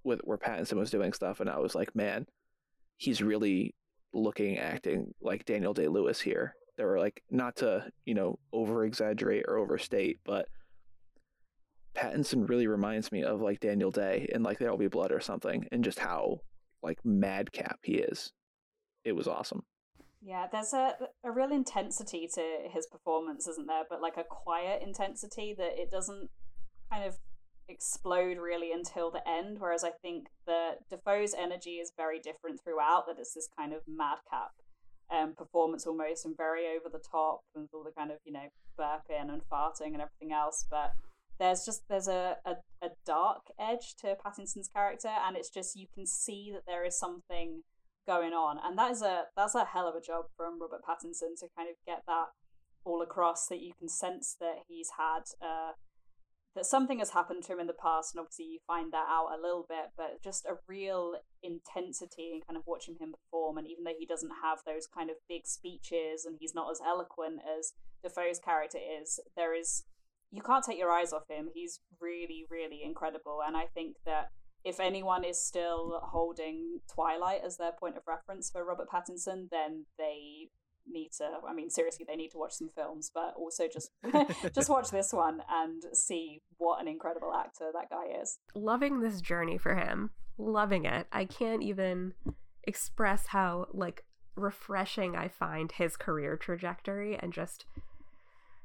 with where Pattinson was doing stuff, and I was like, man, he's really looking acting like Daniel Day Lewis here. There were like not to you know over exaggerate or overstate, but Pattinson really reminds me of like Daniel Day and like There'll Be Blood or something, and just how like madcap he is. It was awesome. Yeah, there's a a real intensity to his performance, isn't there? But like a quiet intensity that it doesn't kind of explode really until the end. Whereas I think that Dafoe's energy is very different throughout. That it's this kind of madcap um, performance almost, and very over the top, and all the kind of you know burping and farting and everything else. But there's just there's a, a, a dark edge to Pattinson's character, and it's just you can see that there is something going on, and that is a that's a hell of a job from Robert Pattinson to kind of get that all across. That you can sense that he's had. Uh, that something has happened to him in the past, and obviously you find that out a little bit, but just a real intensity in kind of watching him perform. And even though he doesn't have those kind of big speeches and he's not as eloquent as Dafoe's character is, there is you can't take your eyes off him. He's really, really incredible. And I think that if anyone is still holding Twilight as their point of reference for Robert Pattinson, then they need to i mean seriously they need to watch some films but also just just watch this one and see what an incredible actor that guy is. Loving this journey for him. Loving it. I can't even express how like refreshing i find his career trajectory and just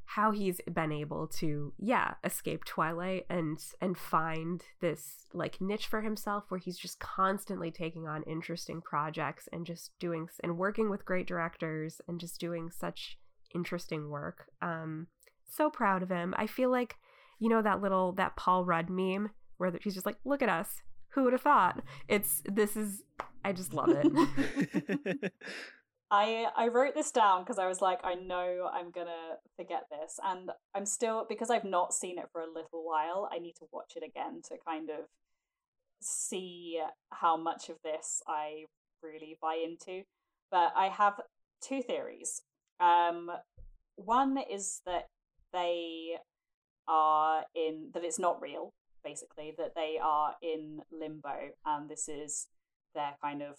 how he's been able to yeah escape twilight and and find this like niche for himself where he's just constantly taking on interesting projects and just doing and working with great directors and just doing such interesting work. Um so proud of him. I feel like you know that little that paul rudd meme where he's just like look at us. Who would have thought? It's this is i just love it I I wrote this down because I was like, I know I'm gonna forget this, and I'm still because I've not seen it for a little while. I need to watch it again to kind of see how much of this I really buy into. But I have two theories. Um, one is that they are in that it's not real, basically that they are in limbo, and this is their kind of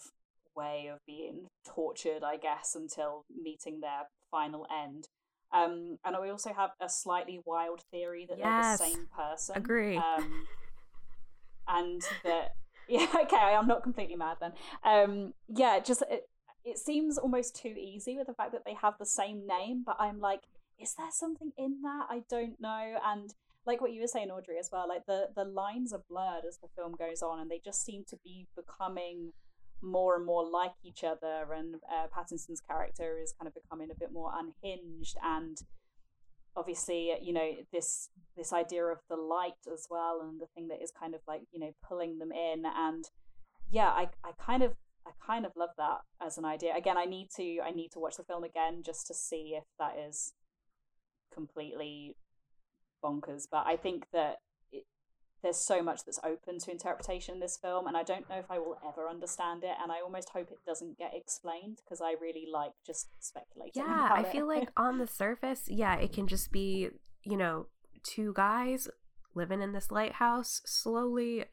way of being tortured, I guess, until meeting their final end. Um, and we also have a slightly wild theory that yes. they're the same person. Agree. Um, and that yeah, okay, I'm not completely mad then. Um, yeah, just it, it seems almost too easy with the fact that they have the same name, but I'm like, is there something in that? I don't know. And like what you were saying, Audrey, as well, like the the lines are blurred as the film goes on, and they just seem to be becoming more and more like each other, and uh, Pattinson's character is kind of becoming a bit more unhinged, and obviously, you know, this this idea of the light as well, and the thing that is kind of like you know pulling them in, and yeah, I I kind of I kind of love that as an idea. Again, I need to I need to watch the film again just to see if that is completely bonkers, but I think that there's so much that's open to interpretation in this film, and I don't know if I will ever understand it. And I almost hope it doesn't get explained because I really like just speculating. Yeah, I feel like on the surface, yeah, it can just be you know two guys living in this lighthouse, slowly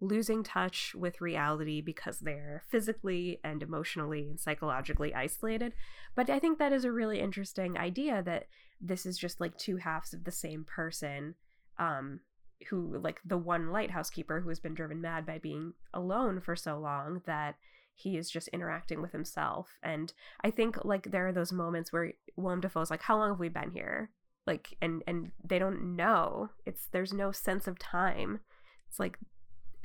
losing touch with reality because they're physically and emotionally and psychologically isolated. But I think that is a really interesting idea that this is just like two halves of the same person um who like the one lighthouse keeper who has been driven mad by being alone for so long that he is just interacting with himself. And i think like there are those moments where willem dafoe's like how long have we been here? Like and and they don't know. It's there's no sense of time. It's like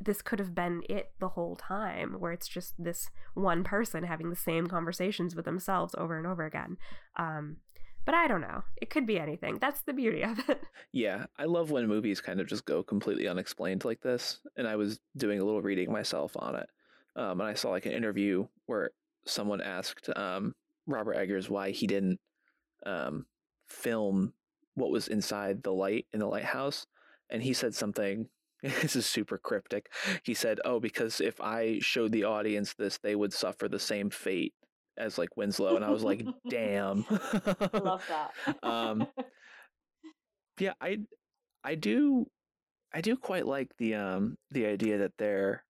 this could have been it the whole time where it's just this one person having the same conversations with themselves over and over again. Um but I don't know. It could be anything. That's the beauty of it. Yeah, I love when movies kind of just go completely unexplained like this. And I was doing a little reading myself on it. Um, and I saw like an interview where someone asked um, Robert Eggers why he didn't um, film what was inside the light in the lighthouse. And he said something, this is super cryptic. He said, Oh, because if I showed the audience this, they would suffer the same fate as like Winslow, and I was like, damn. I love that. um, yeah, I I do I do quite like the um the idea that they're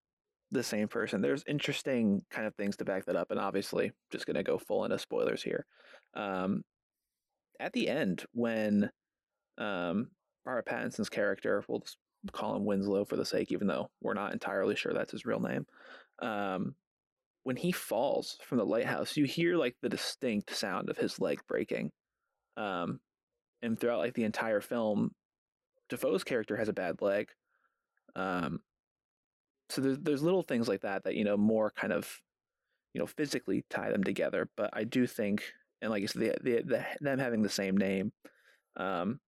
the same person. There's interesting kind of things to back that up, and obviously, just gonna go full into spoilers here. Um, at the end, when um Robert Pattinson's character, we'll just call him Winslow for the sake, even though we're not entirely sure that's his real name. Um, when he falls from the lighthouse, you hear like the distinct sound of his leg breaking. Um, and throughout like the entire film, Dafoe's character has a bad leg. Um, so there's there's little things like that that you know more kind of, you know, physically tie them together. But I do think, and like I said, the, the, the them having the same name, um,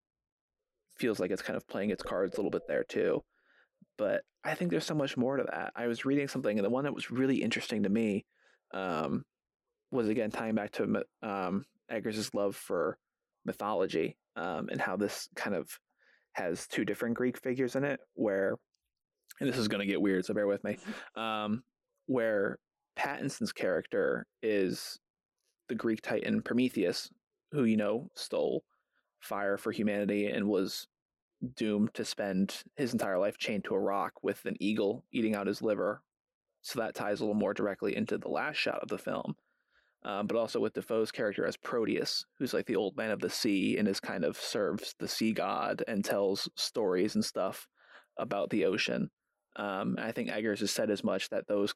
feels like it's kind of playing its cards a little bit there too but I think there's so much more to that. I was reading something, and the one that was really interesting to me um, was again tying back to um, Eggers' love for mythology um, and how this kind of has two different Greek figures in it. Where, and this is going to get weird, so bear with me. Um, where Pattinson's character is the Greek titan Prometheus, who you know stole fire for humanity and was doomed to spend his entire life chained to a rock with an eagle eating out his liver. So that ties a little more directly into the last shot of the film. Um, but also with Dafoe's character as Proteus, who's like the old man of the sea and is kind of serves the sea god and tells stories and stuff about the ocean. Um, I think Eggers has said as much that those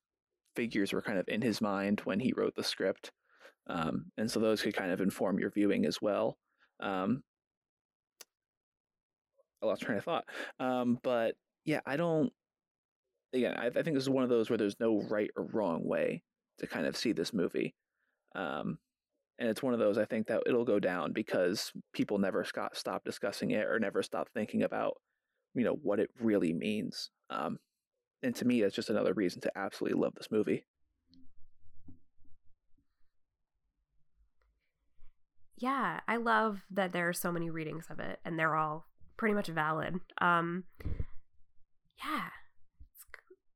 figures were kind of in his mind when he wrote the script. Um, and so those could kind of inform your viewing as well. Um, I lost train of thought. Um, but yeah, I don't. Again, I, I, think this is one of those where there's no right or wrong way to kind of see this movie. Um, and it's one of those I think that it'll go down because people never stop, stop discussing it or never stop thinking about, you know, what it really means. Um, and to me, that's just another reason to absolutely love this movie. Yeah, I love that there are so many readings of it, and they're all pretty much valid. Um, yeah,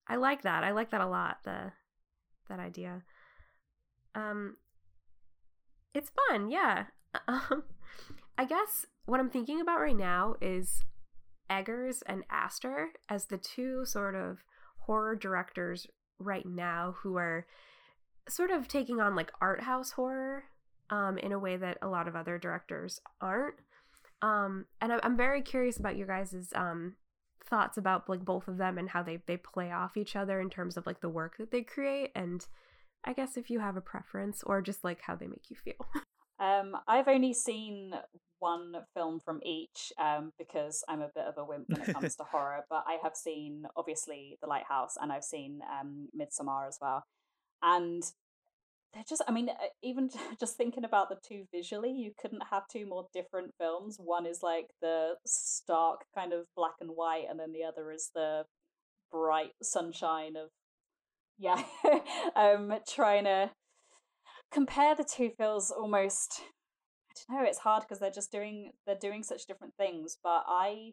I like that. I like that a lot. The that idea. Um, it's fun. Yeah. Um, I guess what I'm thinking about right now is Eggers and Aster as the two sort of horror directors right now who are sort of taking on like art house horror um, in a way that a lot of other directors aren't. Um, and I'm very curious about your guys' um thoughts about like both of them and how they they play off each other in terms of like the work that they create and I guess if you have a preference or just like how they make you feel. Um, I've only seen one film from each um, because I'm a bit of a wimp when it comes to horror, but I have seen obviously The Lighthouse and I've seen um, Midsommar as well. And they're just i mean uh, even just thinking about the two visually you couldn't have two more different films. One is like the stark kind of black and white and then the other is the bright sunshine of yeah um trying to compare the two feels almost i don't know it's hard because they're just doing they're doing such different things but i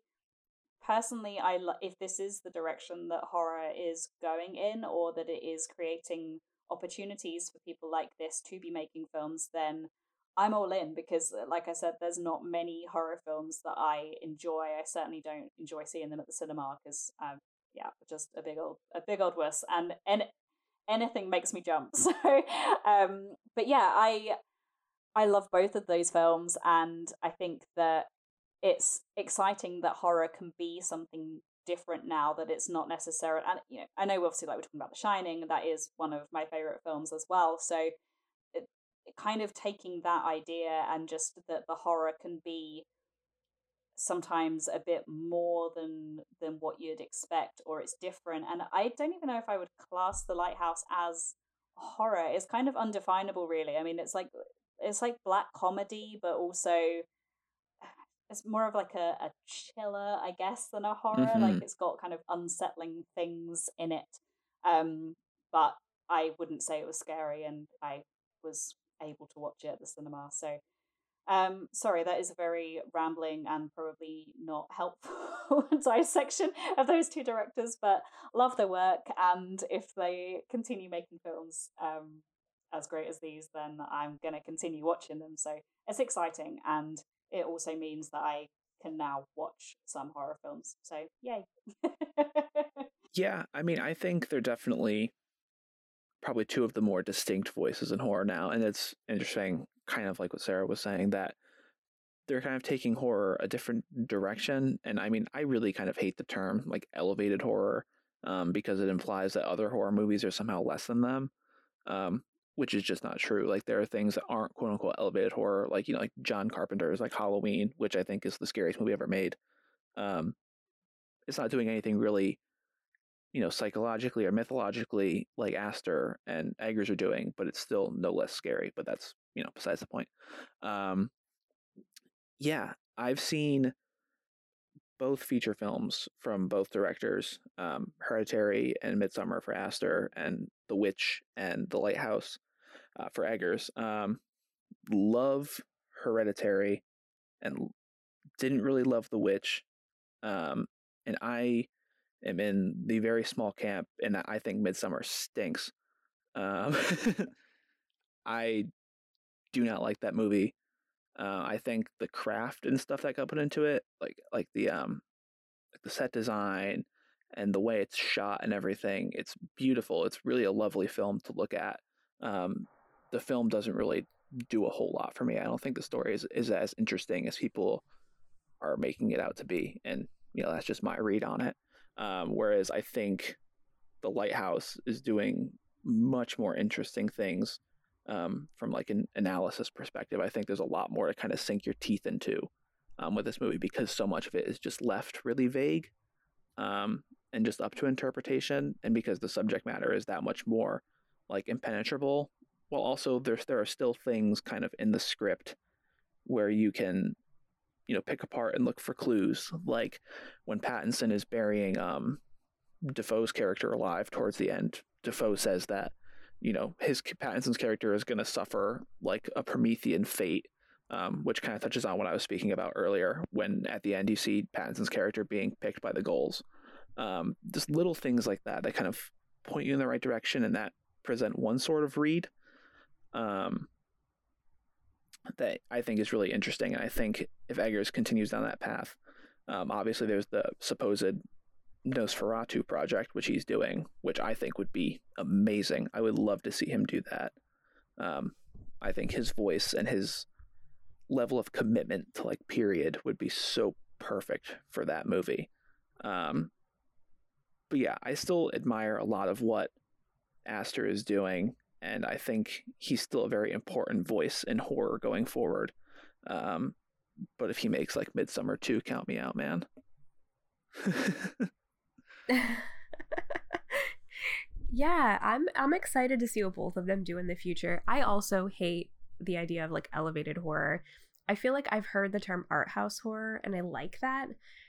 personally, I if this is the direction that horror is going in, or that it is creating opportunities for people like this to be making films, then I'm all in because, uh, like I said, there's not many horror films that I enjoy. I certainly don't enjoy seeing them at the cinema because, um, yeah, just a big old a big old wuss, and and anything makes me jump. So, um, but yeah, I I love both of those films, and I think that it's exciting that horror can be something different now that it's not necessary. and you know i know obviously like we're talking about the shining that is one of my favorite films as well so it, it kind of taking that idea and just that the horror can be sometimes a bit more than than what you'd expect or it's different and i don't even know if i would class the lighthouse as horror it's kind of undefinable really i mean it's like it's like black comedy but also it's more of like a, a chiller, I guess, than a horror. Mm-hmm. Like it's got kind of unsettling things in it. Um, but I wouldn't say it was scary, and I was able to watch it at the cinema. So, um, sorry, that is a very rambling and probably not helpful dissection of those two directors, but love their work. And if they continue making films um, as great as these, then I'm going to continue watching them. So it's exciting and it also means that I can now watch some horror films. So, yay. yeah, I mean, I think they're definitely probably two of the more distinct voices in horror now. And it's interesting, kind of like what Sarah was saying, that they're kind of taking horror a different direction. And I mean, I really kind of hate the term like elevated horror um, because it implies that other horror movies are somehow less than them. Um, which is just not true. Like there are things that aren't quote unquote elevated horror, like you know, like John Carpenter's like Halloween, which I think is the scariest movie ever made. Um, it's not doing anything really, you know, psychologically or mythologically like Aster and Eggers are doing, but it's still no less scary. But that's you know besides the point. Um, yeah, I've seen both feature films from both directors, um, Hereditary and Midsommar for Aster, and The Witch and The Lighthouse uh, for Eggers. Um, love Hereditary and didn't really love The Witch. Um, and I am in the very small camp, and I think Midsommar stinks. Um, I do not like that movie. Uh, I think the craft and stuff that got put into it, like like the um, like the set design and the way it's shot and everything, it's beautiful. It's really a lovely film to look at. Um, the film doesn't really do a whole lot for me. I don't think the story is, is as interesting as people are making it out to be. And, you know, that's just my read on it. Um, whereas I think The Lighthouse is doing much more interesting things um, from like an analysis perspective. I think there's a lot more to kind of sink your teeth into um, with this movie because so much of it is just left really vague um, and just up to interpretation. And because the subject matter is that much more like impenetrable while also there's there are still things kind of in the script where you can you know pick apart and look for clues like when Pattinson is burying um Dafoe's character alive towards the end dafoe says that you know his Pattinson's character is going to suffer like a Promethean fate um, which kind of touches on what I was speaking about earlier when at the end you see Pattinson's character being picked by the ghouls um, just little things like that that kind of point you in the right direction and that present one sort of read um, that I think is really interesting. And I think if Eggers continues down that path, um, obviously there's the supposed Nosferatu project, which he's doing, which I think would be amazing. I would love to see him do that. Um, I think his voice and his level of commitment to like period would be so perfect for that movie. Um, but yeah, I still admire a lot of what Aster is doing and I think he's still a very important voice in horror going forward. Um, but if he makes like Midsommar 2, count me out, man. yeah, I'm I'm excited to see what both of them do in the future. I also hate the idea of like elevated horror. I feel like I've heard the term art house horror and I like that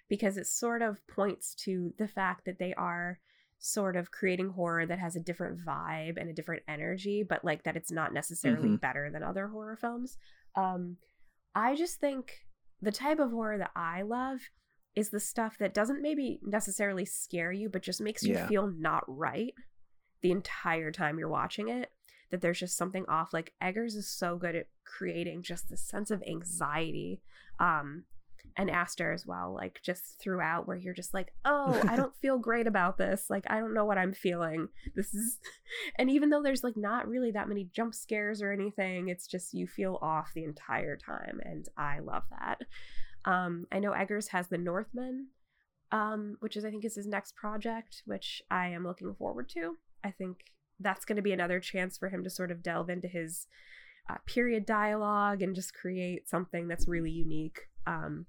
because it sort of points to the fact that they are sort of creating horror that has a different vibe and a different energy, but like that it's not necessarily mm-hmm. better than other horror films. Um, I just think the type of horror that I love is the stuff that doesn't maybe necessarily scare you, but just makes you Yeah. feel not right the entire time you're watching it. That there's just something off. Like Eggers is so good at creating just this sense of anxiety. Um, and Aster as well, like just throughout, where you're just like, oh, I don't feel great about this. Like, I don't know what I'm feeling. This is, and even though there's like not really that many jump scares or anything, it's just you feel off the entire time. And I love that. Um, I know Eggers has The Northman, um, which is, I think, is his next project, which I am looking forward to. I think that's going to be another chance for him to sort of delve into his uh, period dialogue and just create something that's really unique. Um,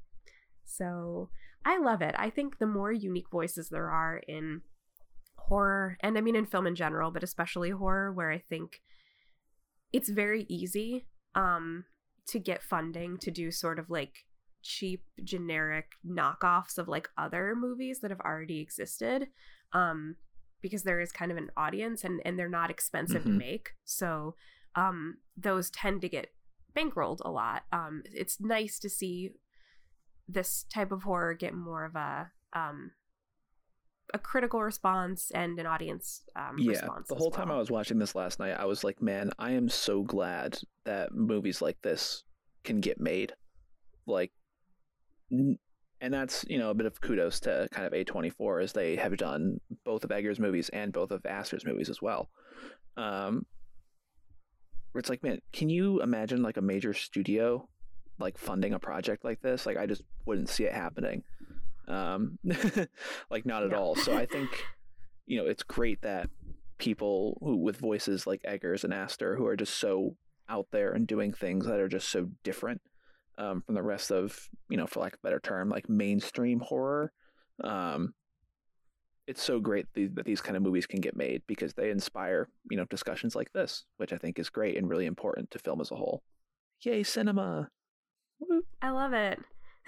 so I love it. I think the more unique voices there are in horror, and I mean in film in general, but especially horror, where I think it's very easy um, to get funding to do sort of like cheap, generic knockoffs of like other movies that have already existed. Um, because there is kind of an audience and, and they're not expensive to Mhm. make. So um, those tend to get bankrolled a lot. Um, it's nice to see this type of horror get more of a um, a critical response and an audience um, yeah response. the whole time i was watching this last night i was like man i am so glad that movies like this can get made like n- and that's you know a bit of kudos to kind of a24 as they have done both of eggers movies and both of aster's movies as well um where it's like man can you imagine like a major studio like funding a project like this like i just wouldn't see it happening. Um like not at all. So i think you know it's great that people who with voices like eggers and aster who are just so out there and doing things that are just so different um, from the rest of you know for lack of a better term like mainstream horror um, it's so great th- that these kind of movies can get made because they inspire you know discussions like this which i think is great and really important to film as a whole. Yay cinema. I love it.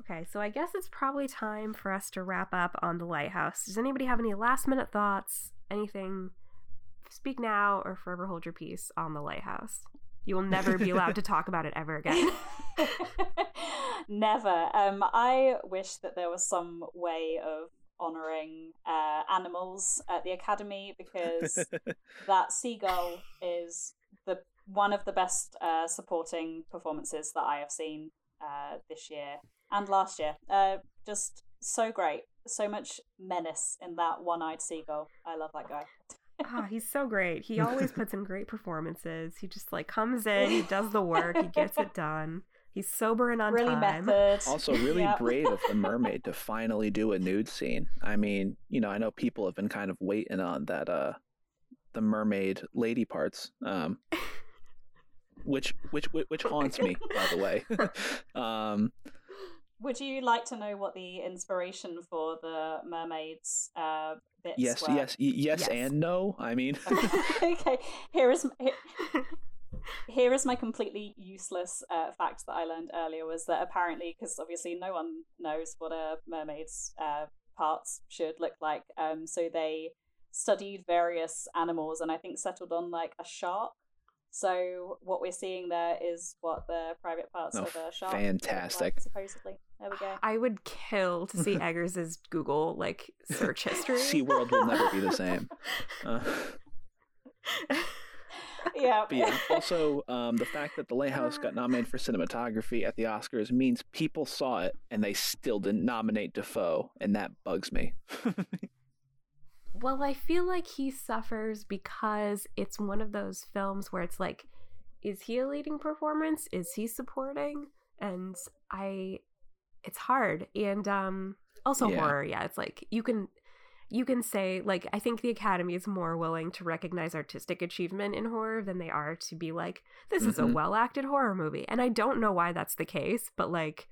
okay, so I guess it's probably time for us to wrap up on the lighthouse. Does anybody have any last minute thoughts? Anything? Speak now or forever hold your peace on the lighthouse. You will never be allowed to talk about it ever again. Never. Um, I wish that there was some way of honoring uh, animals at the academy because that seagull is the one of the best uh, supporting performances that I have seen uh, this year and last year. Uh, just so great, so much menace in that one-eyed seagull. I love that guy. Ah, he's so great. He always puts in great performances. He just like comes in, he does the work, he gets it done. He's sober and on really time. method. also really Yep. brave of the mermaid to finally do a nude scene i mean you know i know people have been kind of waiting on that uh the mermaid lady parts um which which which, which haunts me by the way um Would you like to know what the inspiration for the mermaids uh, bits yes were? yes y- yes Yes. and no i mean okay, here is here, here is my completely useless uh, fact that I learned earlier was that apparently, because obviously no one knows what a mermaid's uh, parts should look like, um, so they studied various animals and I think settled on like a shark. So what we're seeing there is what the private parts Oh, of a shark look like, fantastic. supposedly. There we go. I would kill to see Eggers's Google like search history. SeaWorld will never be the same. Uh, yeah. but yeah, also um, the fact that the Lighthouse got nominated for cinematography at the Oscars means people saw it and they still didn't nominate Dafoe, and that bugs me. Well, I feel like he suffers because it's one of those films where it's like, is he a leading performance? Is he supporting? And I, it's hard. And um, also Yeah. horror. Yeah, it's like you can, you can say like I think the Academy is more willing to recognize artistic achievement in horror than they are to be like this is a Mhm. well acted horror movie. And I don't know why that's the case, but like,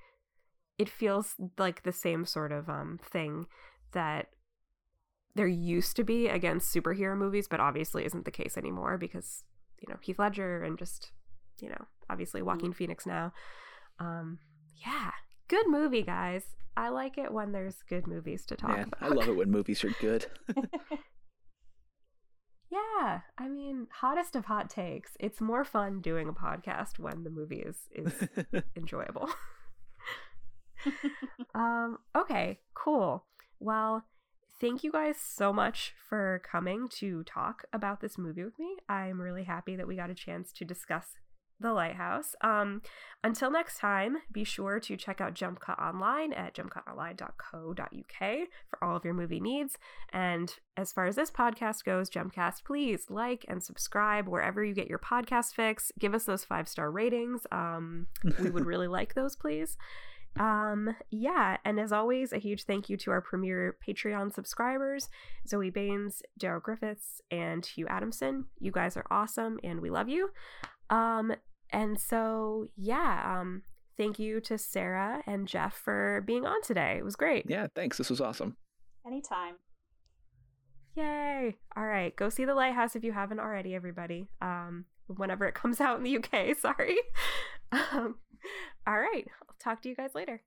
it feels like the same sort of um thing that there used to be against superhero movies, but obviously isn't the case anymore because you know Heath Ledger and just you know obviously Joaquin Phoenix now. Um, yeah, good movie, guys. I like it when there's good movies to talk Man, about. I love it when movies are good. Yeah, I mean, hottest of hot takes. It's more fun doing a podcast when the movie is is enjoyable. um, okay, cool. Well, thank you guys so much for coming to talk about this movie with me. I'm really happy that we got a chance to discuss the Lighthouse. Um, until next time, be sure to check out Jump Cut online at jumpcutonline.co.uk for all of your movie needs. And as far as this podcast goes, Jumpcast, please like and subscribe wherever you get your podcast fix. Give us those five star ratings. Um, we would really like those, please. Um, yeah, and as always, a huge thank you to our premier Patreon subscribers, Zoe Baines, Daryl Griffiths, and Hugh Adamson. You guys are awesome and we love you. Um, and so yeah, um, thank you to Sarah and Jeff for being on today. It was great. Yeah, thanks. This was awesome. Anytime. Yay. All right, go see the lighthouse if you haven't already, everybody. Um, whenever it comes out in the UK, sorry. um, all right, I'll talk to you guys later.